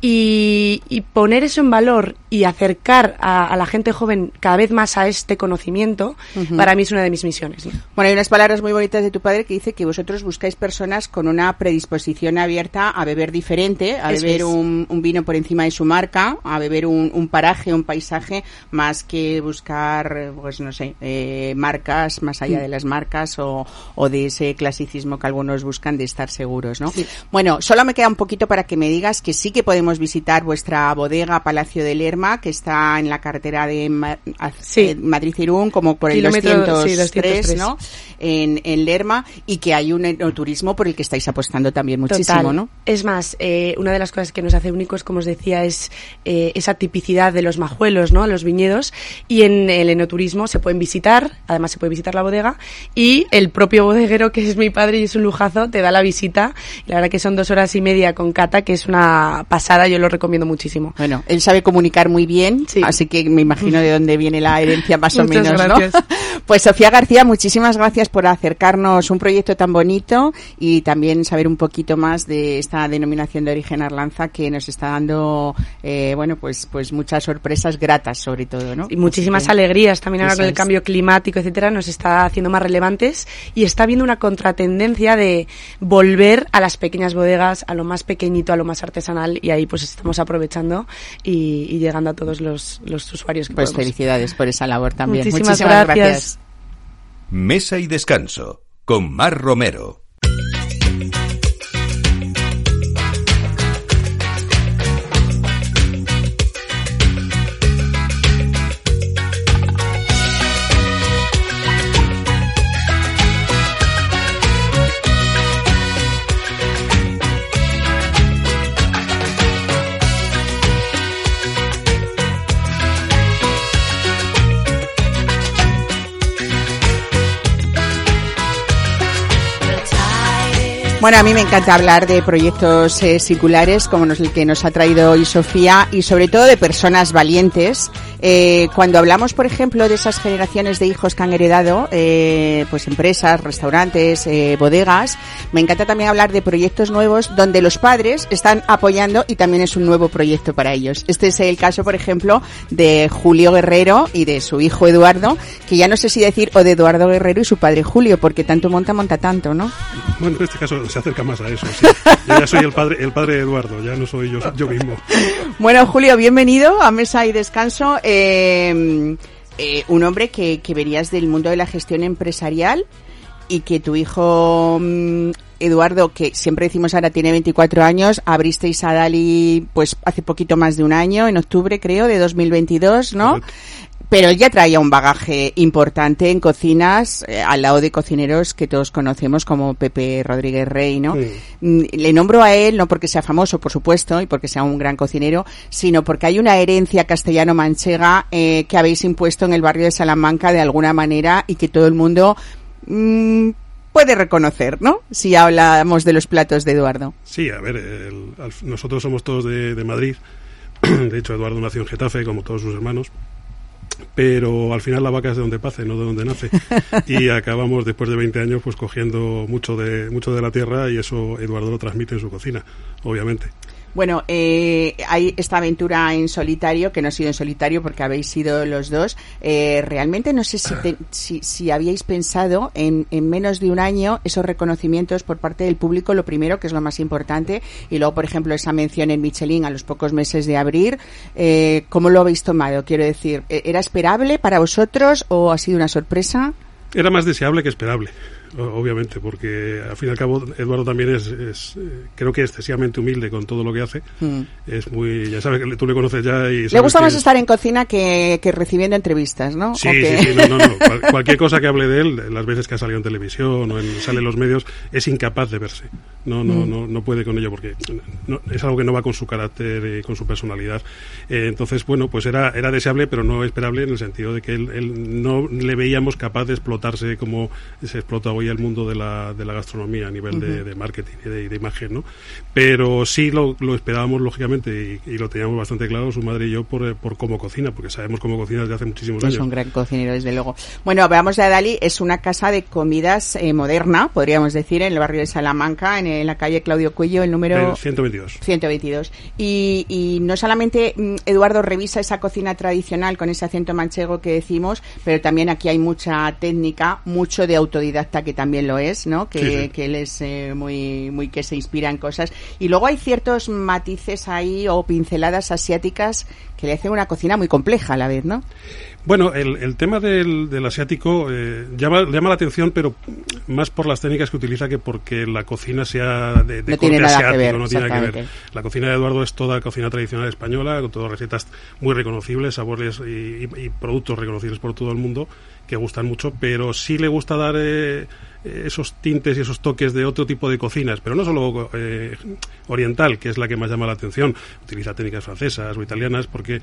Y, y poner eso en valor y acercar a, a la gente joven cada vez más a este conocimiento, para mí es una de mis misiones. ¿no? Bueno, hay unas palabras muy bonitas de tu padre que dice que vosotros buscáis personas con una predisposición abierta a beber diferente, a Eso beber un, un vino por encima de su marca, a beber un, un paraje, un paisaje, más que buscar, pues no sé, eh, marcas más allá de las marcas o, o de ese clasicismo que algunos buscan de estar seguros, ¿no? Bueno, solo me queda un poquito para que me digas que sí que podemos visitar vuestra bodega Palacio de Lerma Lerma, que está en la carretera de Ma- Sí. eh, Madrid-Irún, como por el Kilómetro, 203, sí, 203. ¿no? En, en Lerma, y que hay un enoturismo por el que estáis apostando también muchísimo, Total. ¿no? Es más, eh, una de las cosas que nos hace únicos, como os decía, es eh, esa tipicidad de los majuelos, ¿no? Los viñedos. Y en el enoturismo se pueden visitar, además se puede visitar la bodega, y el propio bodeguero, que es mi padre y es un lujazo, te da la visita. Y la verdad que son dos horas y media con cata, que es una pasada, yo lo recomiendo muchísimo. Bueno, él sabe comunicar muy bien, Sí. así que me imagino de dónde viene la herencia más o Muchas menos, gracias. ¿no? Pues Sofía García, muchísimas gracias por acercarnos un proyecto tan bonito y también saber un poquito más de esta denominación de origen Arlanza que nos está dando, eh, bueno, pues, pues muchas sorpresas gratas sobre todo, ¿no? y muchísimas que- alegrías también ahora con el es. cambio climático, etcétera, nos está haciendo más relevantes y está habiendo una contratendencia de volver a las pequeñas bodegas, a lo más pequeñito, a lo más artesanal y ahí pues estamos aprovechando y, y llegando a todos los, los usuarios que Pues podemos. felicidades por esa labor también. Muchísimas Muchísimas, gracias. gracias. Mesa y descanso con Mar Romero. Bueno, a mí me encanta hablar de proyectos eh, singulares como el que nos ha traído hoy Sofía y sobre todo de personas valientes. Eh, cuando hablamos, por ejemplo, de esas generaciones de hijos que han heredado, eh, pues empresas, restaurantes, eh, bodegas, me encanta también hablar de proyectos nuevos donde los padres están apoyando y también es un nuevo proyecto para ellos. Este es el caso, por ejemplo, de Julio Guerrero y de su hijo Eduardo, que ya no sé si decir o de Eduardo Guerrero y su padre Julio, porque tanto monta, monta tanto, ¿no? Bueno, en este caso se acerca más a eso. sí. Yo ya soy el padre, el padre de Eduardo, ya no soy yo, yo mismo. Bueno, Julio, bienvenido a Mesa y Descanso. Eh, eh, un hombre que, que venías del mundo de la gestión empresarial y que tu hijo mm, Eduardo, que siempre decimos ahora tiene 24 años, abristeis a Dali pues hace poquito más de un año, en octubre creo, de 2022, ¿no? Pero él ya traía un bagaje importante en cocinas, eh, al lado de cocineros que todos conocemos como Pepe Rodríguez Rey, ¿no? Sí. Mm, Le nombro a él no porque sea famoso, por supuesto, y porque sea un gran cocinero, sino porque hay una herencia castellano-manchega eh, que habéis impuesto en el barrio de Salamanca de alguna manera y que todo el mundo mm, puede reconocer, ¿no? Si hablamos de los platos de Eduardo. Sí, a ver, el- nosotros somos todos de, de Madrid. De hecho, Eduardo nació en Getafe, como todos sus hermanos. Pero al final la vaca es de donde pase, no de donde nace. Y acabamos, después de 20 años, pues cogiendo mucho de, mucho de la tierra y eso Eduardo lo transmite en su cocina, obviamente. Bueno, eh, hay esta aventura en solitario, que no ha sido en solitario porque habéis sido los dos. Eh, realmente no sé si, te- si, si habíais pensado en, en menos de un año esos reconocimientos por parte del público, lo primero, que es lo más importante, y luego, por ejemplo, esa mención en Michelin a los pocos meses de abrir. Eh, ¿Cómo lo habéis tomado? Quiero decir, ¿e- ¿era esperable para vosotros o ha sido una sorpresa? Era más deseable que esperable, obviamente, porque al fin y al cabo Eduardo también es, es, eh, creo que excesivamente humilde con todo lo que hace. Mm. Es muy, ya sabes que tú le conoces ya y Le gusta más es- estar en cocina que, que recibiendo entrevistas, ¿no? Sí, sí, sí, no, no, no. Cual- cualquier cosa que hable de él, las veces que ha salido en televisión o en, sale en los medios, es incapaz de verse. No, Mm. no, no, no puede con ello porque no- es algo que no va con su carácter y con su personalidad. Eh, entonces, bueno, pues era, era deseable, pero no esperable en el sentido de que él, él no le veíamos capaz de explotarse como se explota hoy el mundo de la, de la gastronomía a nivel de, de marketing y de, de imagen, ¿no? Pero sí lo, lo esperábamos, lógicamente, y, y lo teníamos bastante claro, su madre y yo, por, eh, por cómo cocina, porque sabemos cómo cocina desde hace muchísimos Es años. un gran cocinero, desde luego. Bueno, hablamos de Adali, es una casa de comidas eh, moderna, podríamos decir, en el barrio de Salamanca, en, la calle Claudio Cuello, el número El 122. 122. Y, y no solamente mm, Eduardo revisa esa cocina tradicional con ese acento manchego que decimos, pero también aquí hay mucha técnica, mucho de autodidacta que que también lo es, ¿no? Que, Sí, sí. que él es eh, muy, muy que se inspira en cosas. Y luego hay ciertos matices ahí o pinceladas asiáticas que le hacen una cocina muy compleja a la vez, ¿no? Bueno, el, el tema del, del asiático eh, llama, llama la atención, pero más por las técnicas que utiliza que porque la cocina sea de, de No corte asiático, ver, no tiene nada que ver. La cocina de Eduardo es toda cocina tradicional española, con todas recetas muy reconocibles, sabores y, y- y productos reconocibles por todo el mundo que gustan mucho, pero sí le gusta dar eh, esos tintes y esos toques de otro tipo de cocinas, pero no solo eh, oriental, que es la que más llama la atención. Utiliza técnicas francesas o italianas porque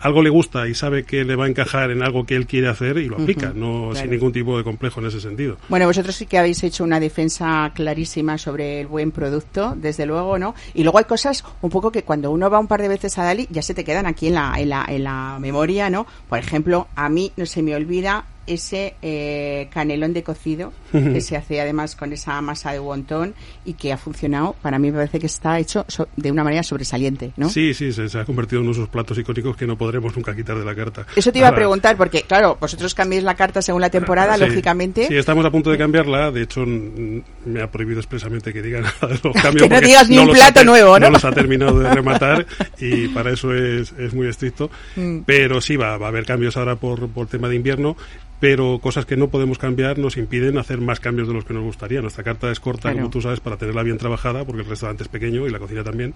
algo le gusta y sabe que le va a encajar en algo que él quiere hacer y lo aplica, no claro. sin ningún tipo de complejo en ese sentido. Bueno, vosotros sí que habéis hecho una defensa clarísima sobre el buen producto, desde luego, ¿no? Y luego hay cosas un poco que cuando uno va un par de veces a Dali ya se te quedan aquí en la, en la, en la memoria, ¿no? Por ejemplo, a mí no se me olvida ese eh, canelón de cocido que se hace además con esa masa de wonton y que ha funcionado. Para mí me parece que está hecho so- de una manera sobresaliente, ¿no? Sí, sí, se, se ha convertido en uno de esos platos icónicos que no podremos nunca quitar de la carta. Eso te iba a preguntar, porque claro, vosotros cambiáis la carta según la temporada, Sí, lógicamente. Sí, estamos a punto de cambiarla. De hecho, me ha prohibido expresamente que diga nada de los cambios. Que no digas ni un los ha plato ter- nuevo, ¿no? los ha terminado de rematar y para eso es, es muy estricto. Mm. Pero sí, va, va a haber cambios ahora por, por tema de invierno. Pero cosas que no podemos cambiar nos impiden hacer más cambios de los que nos gustaría. Nuestra carta es corta, Claro. como tú sabes, para tenerla bien trabajada, porque el restaurante es pequeño y la cocina también.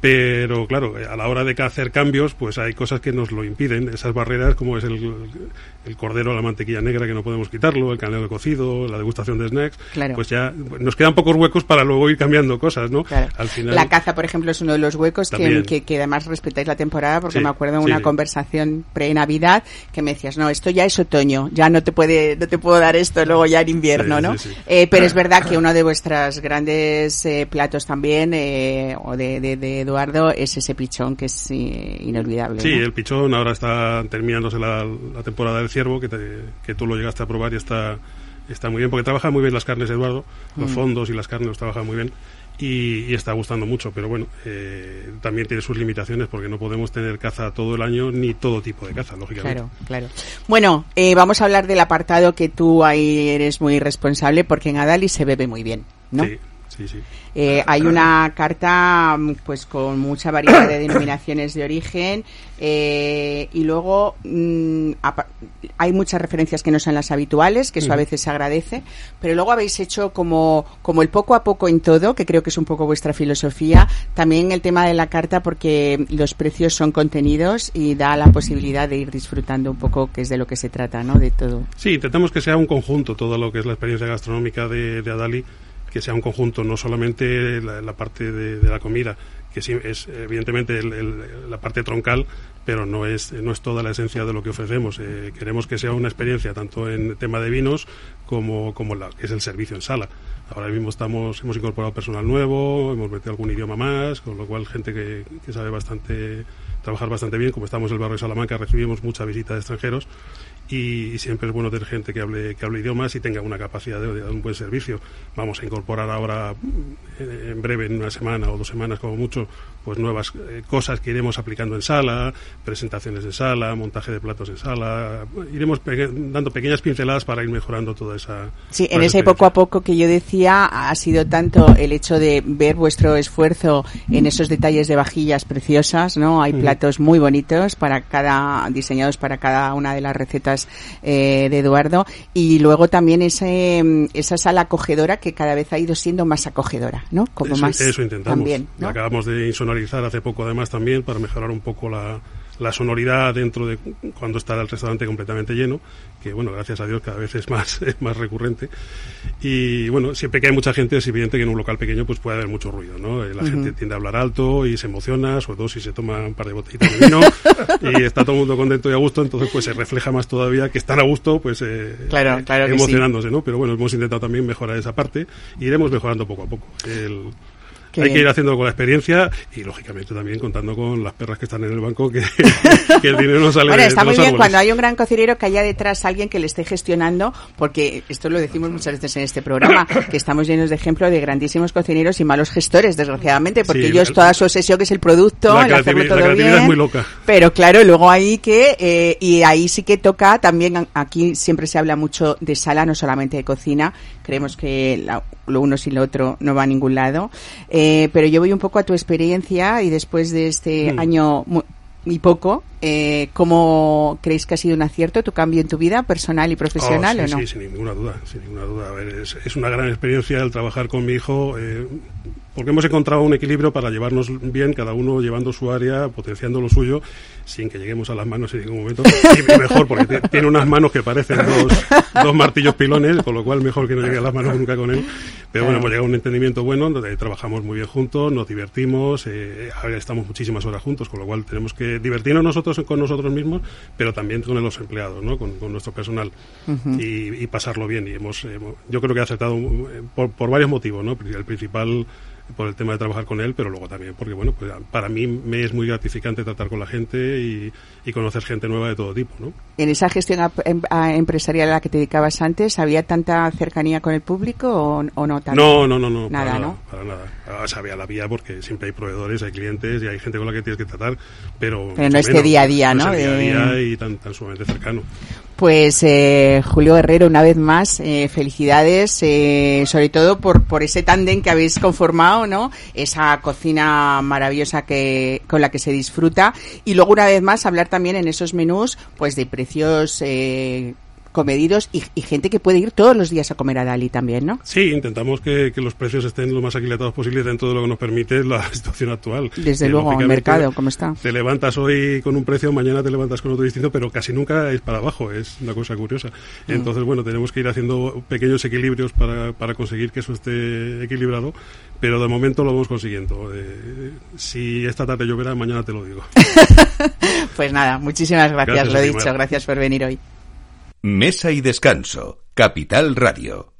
Pero claro, a la hora de hacer cambios, pues hay cosas que nos lo impiden. Esas barreras, como es el, el cordero a la mantequilla negra, que no podemos quitarlo, el canelo de cocido, la degustación de snacks, Claro. pues ya nos quedan pocos huecos para luego ir cambiando cosas, ¿no? Claro. Al final. La caza, por ejemplo, es uno de los huecos que, que, que además respetáis la temporada, porque Sí, me acuerdo de una sí. conversación pre-Navidad que me decías, no, esto ya es otoño, ya no te puede, no te puedo dar esto luego ya en invierno, Sí, ¿no? sí, sí. Eh, pero es verdad que uno de vuestros grandes eh, platos también, eh, o de, de, de Eduardo, es ese pichón que es eh, inolvidable. Sí, ¿no? el pichón ahora está terminándose la, la temporada del ciervo, que, te- que tú lo llegaste a probar y está, está muy bien, porque trabaja muy bien las carnes, Eduardo, los Mm. fondos y las carnes los trabaja muy bien. Y, y está gustando mucho, pero bueno, eh, también tiene sus limitaciones porque no podemos tener caza todo el año ni todo tipo de caza, lógicamente. Claro, claro. Bueno, eh, vamos a hablar del apartado que tú ahí eres muy responsable, porque en Adali se bebe muy bien, ¿no? Sí, sí, sí. Eh, hay una carta mm, pues con mucha variedad de denominaciones de origen eh, y luego mm, hay muchas referencias que no son las habituales, que eso a veces se agradece, pero luego habéis hecho como, como el poco a poco en todo, que creo que es un poco vuestra filosofía, también el tema de la carta porque los precios son contenidos y da la posibilidad de ir disfrutando un poco, que es de lo que se trata, ¿no? De todo. Sí, intentamos que sea un conjunto todo lo que es la experiencia gastronómica de, de Adali, que sea un conjunto, no solamente la, parte de, la comida, que sí es evidentemente el- la parte troncal, pero no es, no es toda la esencia de lo que ofrecemos. Eh, queremos que sea una experiencia tanto en tema de vinos como, como la, que es el servicio en sala. Ahora mismo estamos, hemos incorporado personal nuevo, hemos metido algún idioma más, con lo cual gente que, que sabe bastante trabajar bastante bien. Como estamos en el barrio de Salamanca, recibimos mucha visita de extranjeros y, siempre es bueno tener gente que hable, que hable idiomas y tenga una capacidad de, de dar un buen servicio. Vamos a incorporar ahora, mm, en breve, en una semana o dos semanas como mucho, pues nuevas eh, cosas que iremos aplicando en sala, presentaciones de sala, montaje de platos en sala. Iremos dando pequeñas pinceladas para ir mejorando toda esa. Sí, en ese poco a poco que yo decía ha sido tanto el hecho de ver vuestro esfuerzo en esos detalles de vajillas preciosas, ¿no? Hay platos muy bonitos para cada diseñados para cada una de las recetas eh, de Eduardo y luego también ese esa sala acogedora que cada vez ha ido siendo más acogedora, ¿no? Como eso, más eso intentamos. también, ¿no? Acabamos de hace poco además también para mejorar un poco la, la sonoridad dentro de cuando está el restaurante completamente lleno, que bueno, gracias a Dios cada vez es más, es más recurrente. Y bueno, siempre que hay mucha gente es evidente que en un local pequeño pues puede haber mucho ruido, ¿no? Eh, La gente tiende a hablar alto y se emociona, sobre todo si se toma un par de botellitas de vino y está todo el mundo contento y a gusto, entonces pues se refleja más todavía que están a gusto, pues eh, Claro, claro sí. emocionándose, ¿no? Pero bueno, hemos intentado también mejorar esa parte y iremos mejorando poco a poco. El, Qué hay que ir haciendo con la experiencia y, lógicamente, también contando con las perras que están en el banco, que, que el dinero no sale Bueno, está de muy los bien árboles. cuando hay un gran cocinero que haya detrás alguien que le esté gestionando, porque esto lo decimos muchas veces en este programa, que estamos llenos de ejemplos de grandísimos cocineros y malos gestores, desgraciadamente, porque Sí, ellos toda su obsesión que es el producto, la el hacerlo todo la creatividad bien. es muy loca. Pero claro, luego hay que, eh, y ahí sí que toca también, aquí siempre se habla mucho de sala, no solamente de cocina, creemos que la- lo uno sin lo otro no va a ningún lado, eh, pero yo voy un poco a tu experiencia y después de este Mm. año y poco, eh, ¿cómo creéis que ha sido un acierto tu cambio en tu vida personal y profesional Oh, o no? Sí, sin ninguna duda, sin ninguna duda. A ver, es, es una gran experiencia el trabajar con mi hijo, eh, porque hemos encontrado un equilibrio para llevarnos bien, cada uno llevando su área, potenciando lo suyo, sin que lleguemos a las manos en ningún momento. Y mejor, porque ti- tiene unas manos que parecen dos, dos martillos pilones, con lo cual mejor que no llegue a las manos nunca con él. Pero bueno, hemos llegado a un entendimiento bueno, donde trabajamos muy bien juntos, nos divertimos, eh, estamos muchísimas horas juntos, con lo cual tenemos que divertirnos nosotros con nosotros mismos, pero también con los empleados, ¿no? con, con nuestro personal y, y pasarlo bien. Y hemos, hemos- yo creo que he acertado eh, por, por varios motivos, ¿no? El principal por el tema de trabajar con él, pero luego también porque, bueno, pues para mí me es muy gratificante tratar con la gente y, y conocer gente nueva de todo tipo, ¿no? En esa gestión ap- em- a- empresarial a la que te dedicabas antes, ¿había tanta cercanía con el público o, o no tanto? No, no, no, no. Nada, para ¿no? Para nada. Ah, sabía la vía porque siempre hay proveedores, hay clientes y hay gente con la que tienes que tratar, pero. Pero no este menos. día a día, No ¿no? De- día a día y tan, tan sumamente cercano. Pues eh, Julio Guerrero, una vez más, eh, felicidades, eh, sobre todo por, por ese tándem que habéis conformado, ¿no? Esa cocina maravillosa que con la que se disfruta y luego una vez más hablar también en esos menús, pues de precios comedidos y, y gente que puede ir todos los días a comer a Dali también, ¿no? Sí, intentamos que, que los precios estén lo más aquilatados posible dentro de lo que nos permite la situación actual. Desde Que, luego, el mercado, ¿cómo está? Te levantas hoy con un precio, mañana te levantas con otro distinto, pero casi nunca es para abajo, es una cosa curiosa. Mm. Entonces, bueno, tenemos que ir haciendo pequeños equilibrios para, para conseguir que eso esté equilibrado, pero de momento lo vamos consiguiendo. Eh, si esta tarde lloverá, mañana te lo digo. Pues nada, muchísimas gracias, Gracias lo he dicho, gracias por venir hoy. Mesa y descanso. Capital Radio.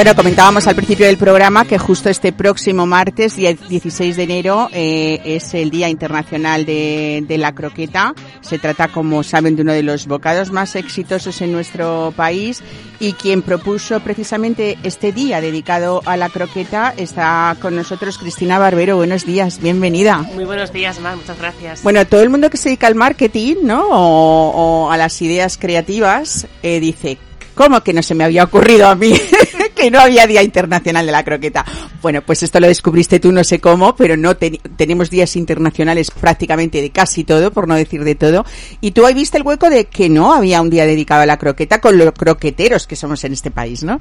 Bueno, comentábamos al principio del programa que justo este próximo martes, día 16 de enero, eh, es el Día Internacional de, de la Croqueta. Se trata, como saben, de uno de los bocados más exitosos en nuestro país y quien propuso precisamente este día dedicado a la croqueta está con nosotros Cristina Barbero. Buenos días, bienvenida. Muy buenos días, Mar, muchas gracias. Bueno, todo el mundo que se dedica al marketing, ¿no? O, o a las ideas creativas, eh, dice, ¿cómo que no se me había ocurrido a mí que no había Día Internacional de la Croqueta? Bueno, pues esto lo descubriste tú, no sé cómo, pero no tenemos días internacionales prácticamente de casi todo, por no decir de todo. Y tú ahí viste el hueco de que no había un día dedicado a la croqueta con los croqueteros que somos en este país, ¿no?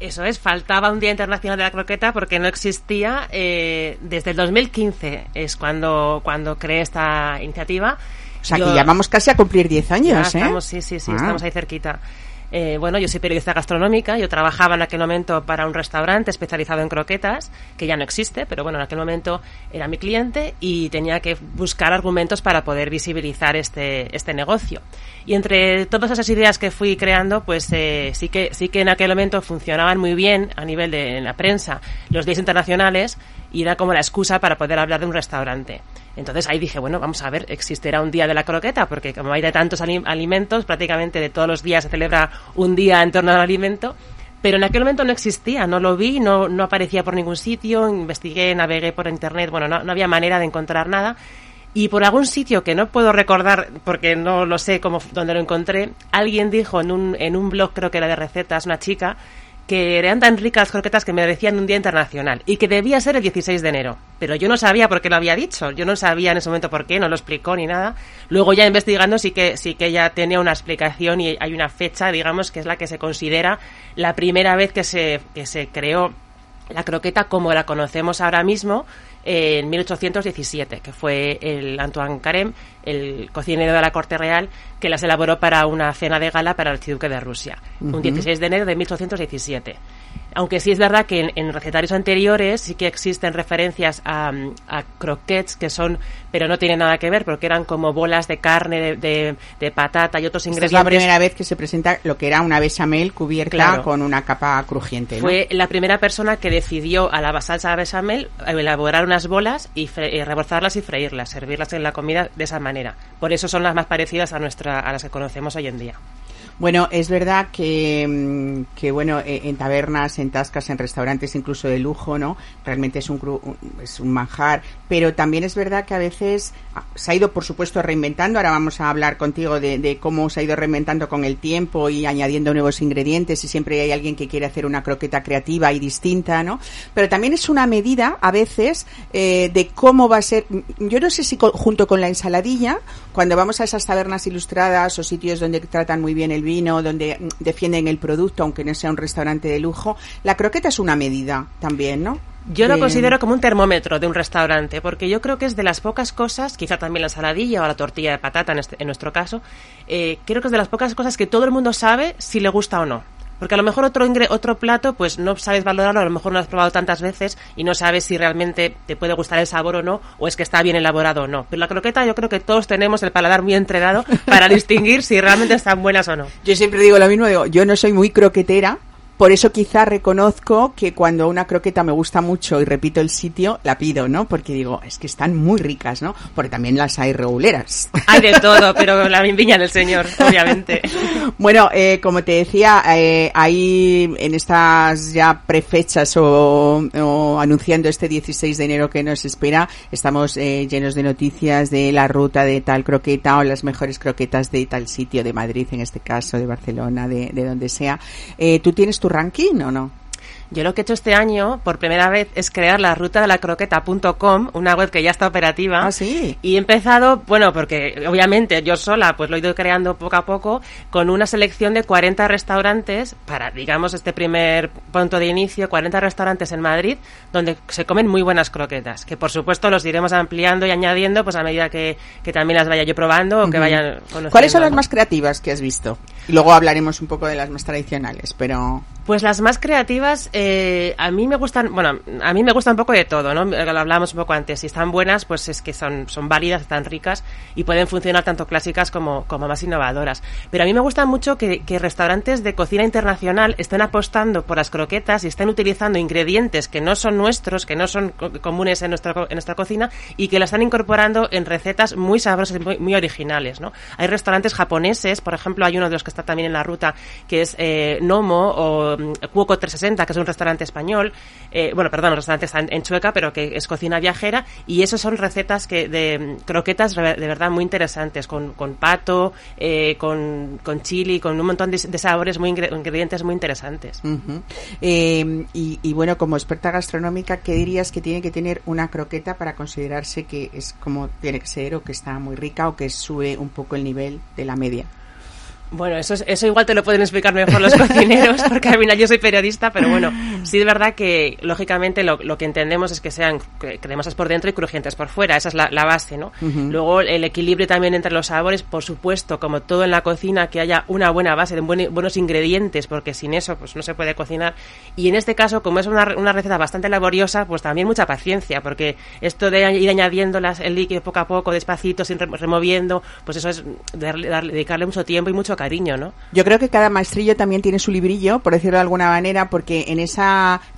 Eso es, faltaba un Día Internacional de la Croqueta porque no existía eh, desde el 2015, es cuando, cuando creé esta iniciativa. O sea, Yo- que ya vamos casi a cumplir 10 Ya años, ¿eh? estamos, sí, sí, sí, Ah. estamos ahí cerquita. Eh, bueno, yo soy periodista gastronómica, yo trabajaba en aquel momento para un restaurante especializado en croquetas, que ya no existe, pero bueno, en aquel momento era mi cliente y tenía que buscar argumentos para poder visibilizar este, este negocio. Y entre todas esas ideas que fui creando, pues eh, sí, que, sí que en aquel momento funcionaban muy bien a nivel de la prensa los días internacionales y era como la excusa para poder hablar de un restaurante. Entonces ahí dije, bueno, vamos a ver, existirá un día de la croqueta, porque como hay de tantos ali- alimentos, prácticamente de todos los días se celebra un día en torno al alimento, Pero en aquel momento no existía, no lo vi, no, no aparecía por ningún sitio, investigué, navegué por internet, bueno, no, no había manera de encontrar nada. Y por algún sitio que no puedo recordar porque no lo sé cómo, dónde lo encontré, alguien dijo en un, en un blog, creo que era de recetas, una chica, que eran tan ricas las croquetas que merecían un día internacional y que debía ser el 16 de enero. Pero yo no sabía por qué lo había dicho, yo no sabía en ese momento por qué, no lo explicó ni nada. Luego ya investigando sí que sí que ya tenía una explicación y hay una fecha, digamos, que es la que se considera la primera vez que se, que se creó la croqueta como la conocemos ahora mismo en 1817, que fue el Antoine Carême, el cocinero de la corte real, que las elaboró para una cena de gala para el archiduque de Rusia, Ujú. un 16 de enero de 1817. Aunque sí es verdad que en, en recetarios anteriores sí que existen referencias a, a croquettes que son, pero no tienen nada que ver, porque eran como bolas de carne, de, de- de patata y otros Esta es ingredientes. la primera vez que se presenta lo que era una bechamel cubierta Claro. con una capa crujiente. ¿no? Fue la primera persona que decidió a la salsa bechamel elaborar unas bolas y, y rebozarlas y freírlas, servirlas en la comida de esa manera. Por eso son las más parecidas a nuestra a las que conocemos hoy en día. Bueno, es verdad que, mm, que bueno, eh, en tabernas, en tascas, en restaurantes incluso de lujo, ¿no? Realmente es un, es un manjar, pero también es verdad que a veces ah, se ha ido, por supuesto, reinventando. Ahora vamos a hablar contigo de, cómo se ha ido reinventando con el tiempo y añadiendo nuevos ingredientes y siempre hay alguien que quiere hacer una croqueta creativa y distinta, ¿no? Pero también es una medida, a veces, eh, de cómo va a ser. Yo no sé si junto con la ensaladilla, cuando vamos a esas tabernas ilustradas o sitios donde tratan muy bien el vino, donde mm, defienden el producto, aunque no sea un restaurante de lujo, la croqueta es una medida también, ¿no? Yo lo De- considero como un termómetro de un restaurante, porque yo creo que es de las pocas cosas, quizá también la ensaladilla o la tortilla de patata en, este- en nuestro caso, eh, creo que es de las pocas cosas que todo el mundo sabe si le gusta o no. Porque a lo mejor otro ingre- otro plato, pues no sabes valorarlo, a lo mejor no lo has probado tantas veces y no sabes si realmente te puede gustar el sabor o no, o es que está bien elaborado o no. Pero la croqueta yo creo que todos tenemos el paladar muy entrenado para distinguir si realmente están buenas o no. Yo siempre digo lo mismo, digo, yo no soy muy croquetera, por eso quizá reconozco que cuando una croqueta me gusta mucho y repito el sitio, la pido, ¿no? Porque digo, es que están muy ricas, ¿no? Porque también las hay reguleras. Hay de todo, pero la viña del señor, obviamente. Bueno, eh, como te decía, eh, ahí en estas ya prefechas o, o anunciando este 16 de enero que nos espera, estamos eh, llenos de noticias de la ruta de tal croqueta o las mejores croquetas de tal sitio, de Madrid en este caso, de Barcelona, de, de donde sea. Eh, ¿Tú tienes tu ranking o no? Yo lo que he hecho este año, por primera vez, es crear la ruta de la croqueta.com, una web que ya está operativa. Ah, sí. Y he empezado, bueno, porque obviamente yo sola, pues lo he ido creando poco a poco, con una selección de 40 restaurantes, para, digamos, este primer punto de inicio, 40 restaurantes en Madrid, donde se comen muy buenas croquetas, que por supuesto los iremos ampliando y añadiendo, pues a medida que, que también las vaya yo probando o que vayan conociendo. ¿Cuáles son las más creativas que has visto? Luego hablaremos un poco de las más tradicionales, pero... Pues las más creativas, eh, a mí me gustan, bueno, a mí me gusta un poco de todo, ¿no? Lo hablábamos un poco antes. Si están buenas, pues es que son, son válidas, están ricas y pueden funcionar tanto clásicas como, como más innovadoras. Pero a mí me gusta mucho que, restaurantes de cocina internacional estén apostando por las croquetas y estén utilizando ingredientes que no son nuestros, que no son co- comunes en nuestra, en nuestra cocina y que la están incorporando en recetas muy sabrosas muy, muy originales, ¿no? Hay restaurantes japoneses, por ejemplo, hay uno de los que está también en la ruta, que es eh, Nomo o mm, Cuoco 360, que es un restaurante español, eh, bueno, perdón, el restaurante está en, en Chueca, pero que es cocina viajera, y esos son recetas que de mm, croquetas de verdad muy interesantes, con, con pato, eh, con, con chili, con un montón de, sabores, muy ingre- ingredientes muy interesantes. Eh, y, y bueno, como experta gastronómica, ¿qué dirías que tiene que tener una croqueta para considerarse que es como tiene que ser o que está muy rica o que sube un poco el nivel de la media? Bueno, eso, es- eso igual te lo pueden explicar mejor los cocineros, porque al final yo soy periodista, pero bueno, sí es verdad que lógicamente lo, lo que entendemos es que sean cre- cremosas por dentro y crujientes por fuera, esa es la, la base, ¿no? Ujú. Luego el equilibrio también entre los sabores, por supuesto, como todo en la cocina, que haya una buena base de buen- buenos ingredientes, porque sin eso pues no se puede cocinar. Y en este caso, como es una, una receta bastante laboriosa, pues también mucha paciencia, porque esto de ir añadiendo las- el líquido poco a poco, despacito, sin re- removiendo, pues eso es dedicarle mucho tiempo y mucho cariño, ¿no? Yo creo que cada maestrillo también tiene su librillo, por decirlo de alguna manera, porque en ese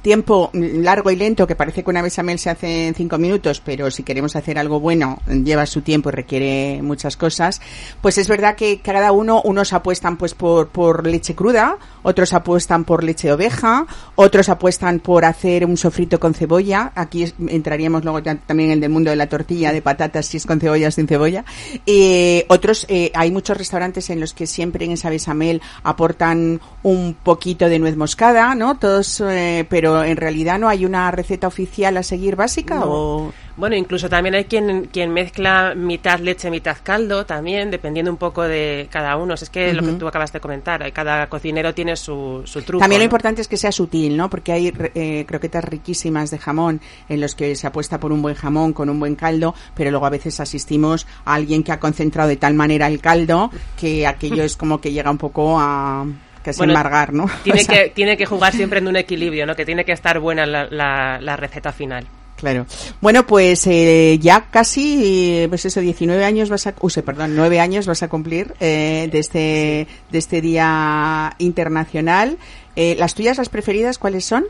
tiempo largo y lento que parece que una bechamel se hace en cinco minutos, pero si queremos hacer algo bueno lleva su tiempo y requiere muchas cosas, pues es verdad que cada uno, unos apuestan pues por, por leche cruda, otros apuestan por leche de oveja, otros apuestan por hacer un sofrito con cebolla, aquí entraríamos luego también en el mundo de la tortilla de patatas, si es con cebolla o sin cebolla, eh, otros, eh, hay muchos restaurantes en los que siempre en esa bechamel aportan un poquito de nuez moscada, ¿no? Todos, eh, pero en realidad no hay una receta oficial a seguir básica No. o... Bueno, incluso también hay quien, quien mezcla mitad leche, mitad caldo, también, dependiendo un poco de cada uno. Es que lo que tú acabas de comentar, cada cocinero tiene su, su truco. También lo ¿no? importante es que sea sutil, ¿no? Porque hay eh, croquetas riquísimas de jamón en los que se apuesta por un buen jamón con un buen caldo, pero luego a veces asistimos a alguien que ha concentrado de tal manera el caldo que aquello es como que llega un poco a casi Bueno, embargar, ¿no? Tiene, O sea, que, tiene que jugar siempre en un equilibrio, ¿no? Que tiene que estar buena la, la, la receta final. Claro. Bueno, pues eh, ya casi, pues eso, 19 años vas a, use, perdón, 9 años vas a cumplir eh, de este de este día internacional. Eh, ¿Las tuyas, las preferidas, cuáles son?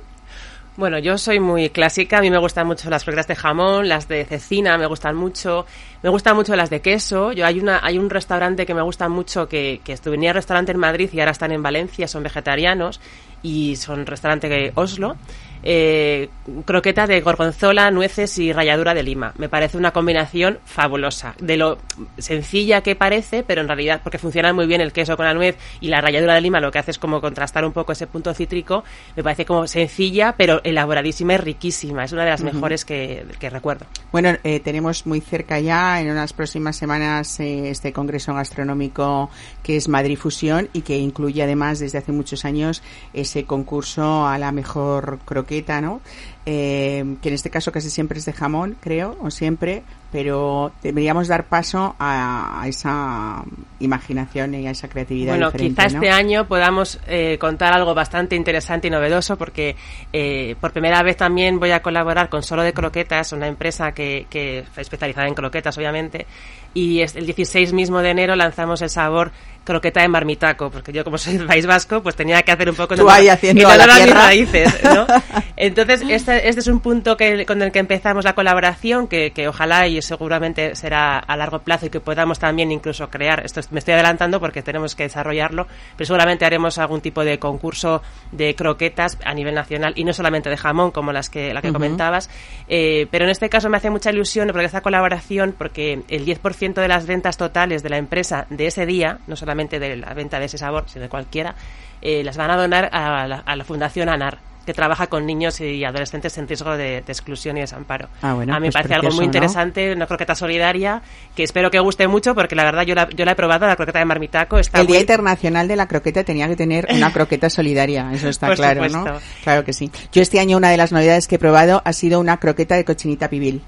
Bueno, yo soy muy clásica, a mí me gustan mucho las croquetas de jamón, las de cecina me gustan mucho, me gustan mucho las de queso. Yo hay una hay un restaurante que me gusta mucho que que venía restaurante en Madrid y ahora están en Valencia, son vegetarianos y son restaurante de Oslo. Eh, croqueta de gorgonzola, nueces y ralladura de lima. Me parece una combinación fabulosa. De lo sencilla que parece, pero en realidad, porque funciona muy bien el queso con la nuez y la ralladura de lima, lo que hace es como contrastar un poco ese punto cítrico. Me parece como sencilla, pero elaboradísima y riquísima. Es una de las mejores que, que recuerdo. Bueno, eh, tenemos muy cerca ya, en unas próximas semanas, eh, este congreso gastronómico que es Madrid Fusión y que incluye además desde hace muchos años ese concurso a la mejor croqueta, ¿no? Eh, que en este caso casi siempre es de jamón, creo, o siempre, pero deberíamos dar paso a, a esa imaginación y a esa creatividad. Bueno, quizá ¿no? este año podamos eh, contar algo bastante interesante y novedoso porque eh, por primera vez también voy a colaborar con Solo de Croquetas, una empresa que, que es especializada en croquetas, obviamente, y el 16 mismo de enero lanzamos el sabor croqueta de marmitaco, porque yo como soy del País Vasco, pues tenía que hacer un poco Tú ahí haciendo en a la honor a mis raíces, ¿no? Entonces, este, este es un punto que, con el que empezamos la colaboración, que, que ojalá y seguramente será a largo plazo y que podamos también incluso crear, esto es- me estoy adelantando porque tenemos que desarrollarlo, pero seguramente haremos algún tipo de concurso de croquetas a nivel nacional y no solamente de jamón como las que, la que comentabas, Eh, pero en este caso me hace mucha ilusión porque esta colaboración, porque el 10% de las ventas totales de la empresa de ese día, no solamente de la venta de ese sabor, sino de cualquiera, eh, las van a donar a la, a la Fundación ANAR que trabaja con niños y adolescentes en riesgo de, de exclusión y desamparo. Ah, bueno, a mí me pues parece algo muy ¿no? interesante, una croqueta solidaria, que espero que guste mucho, porque la verdad yo la, yo la he probado, la croqueta de marmitaco, está El Día Internacional de la Croqueta tenía que tener una croqueta solidaria, eso está Por claro, ¿no? Claro que sí. Yo este año una de las novedades que he probado ha sido una croqueta de cochinita pibil.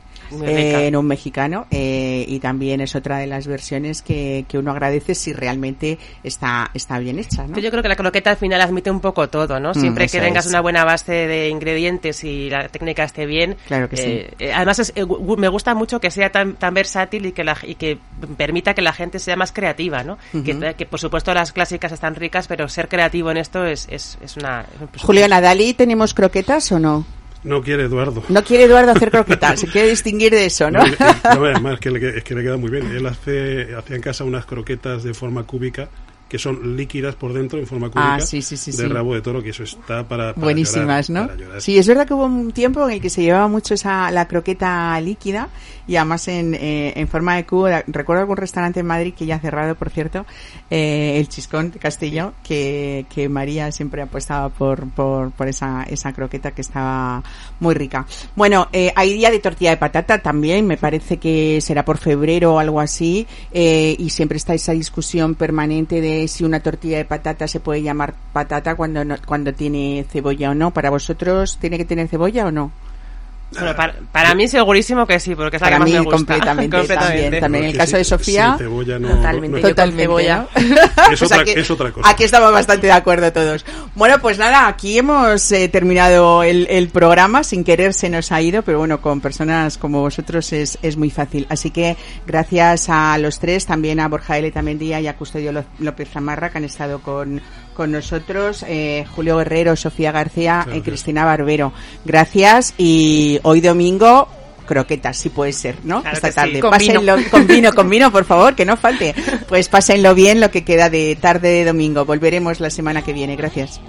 Eh, en un mexicano eh, y también es otra de las versiones que, que uno agradece si realmente está está bien hecha ¿no? Yo creo que la croqueta al final admite un poco todo, ¿no? Mm, Siempre que tengas es. una buena base de ingredientes y la técnica esté bien. Claro que sí. eh, eh, además, es- me gusta mucho que sea tan, tan versátil y que, la, y que permita que la gente sea más creativa, ¿no? Que, que, por supuesto las clásicas están ricas, pero ser creativo en esto es, es, es una... es un plus. Julio Nadali tenemos croquetas o no No quiere Eduardo. no quiere Eduardo hacer croquetas se quiere distinguir de eso no No, no, además que le, es que le queda muy bien. Él hace, hacía en casa unas croquetas de forma cúbica que son líquidas por dentro en forma cúbica Ah, sí, sí, sí, de rabo de toro que eso está para, para Buenísimas, llorar, ¿no? para llorar. Sí, es verdad que hubo un tiempo en el que se llevaba mucho esa la croqueta líquida y además en, eh, en forma de cubo. Recuerdo algún restaurante en Madrid que ya ha cerrado, por cierto, eh, el Chiscón de Castillo, que, que María siempre apostaba por, por, por esa, esa croqueta que estaba muy rica. Bueno, eh, hay día de tortilla de patata también, me parece que será por febrero o algo así, eh, y siempre está esa discusión permanente de si una tortilla de patata se puede llamar patata cuando no- cuando tiene cebolla o no. ¿Para vosotros tiene que tener cebolla o no? Bueno, para, para mí segurísimo que sí, porque es la Para que más mí me gusta. completamente, también, también. En el caso de Sofía, sin cebolla no- Totalmente. no- Totalmente. cebolla. Es otra- es otra cosa. Aquí estamos bastante de acuerdo todos. Bueno, pues nada, aquí hemos eh, terminado el, el programa. Sin querer se nos ha ido, pero bueno, con personas como vosotros es, es muy fácil. Así que gracias a los tres, también a Borja L. Tamendía y a Custodio López Zamarra, que han estado con, con nosotros. eh, Julio Guerrero, Sofía García y Cristina Barbero. Gracias y hoy domingo croquetas, si puede ser, ¿no? Claro Esta que sí. tarde. Con Pásenlo vino. con vino, con vino, por favor, que no falte. Pues pásenlo bien lo que queda de tarde de domingo. Volveremos la semana que viene. Gracias.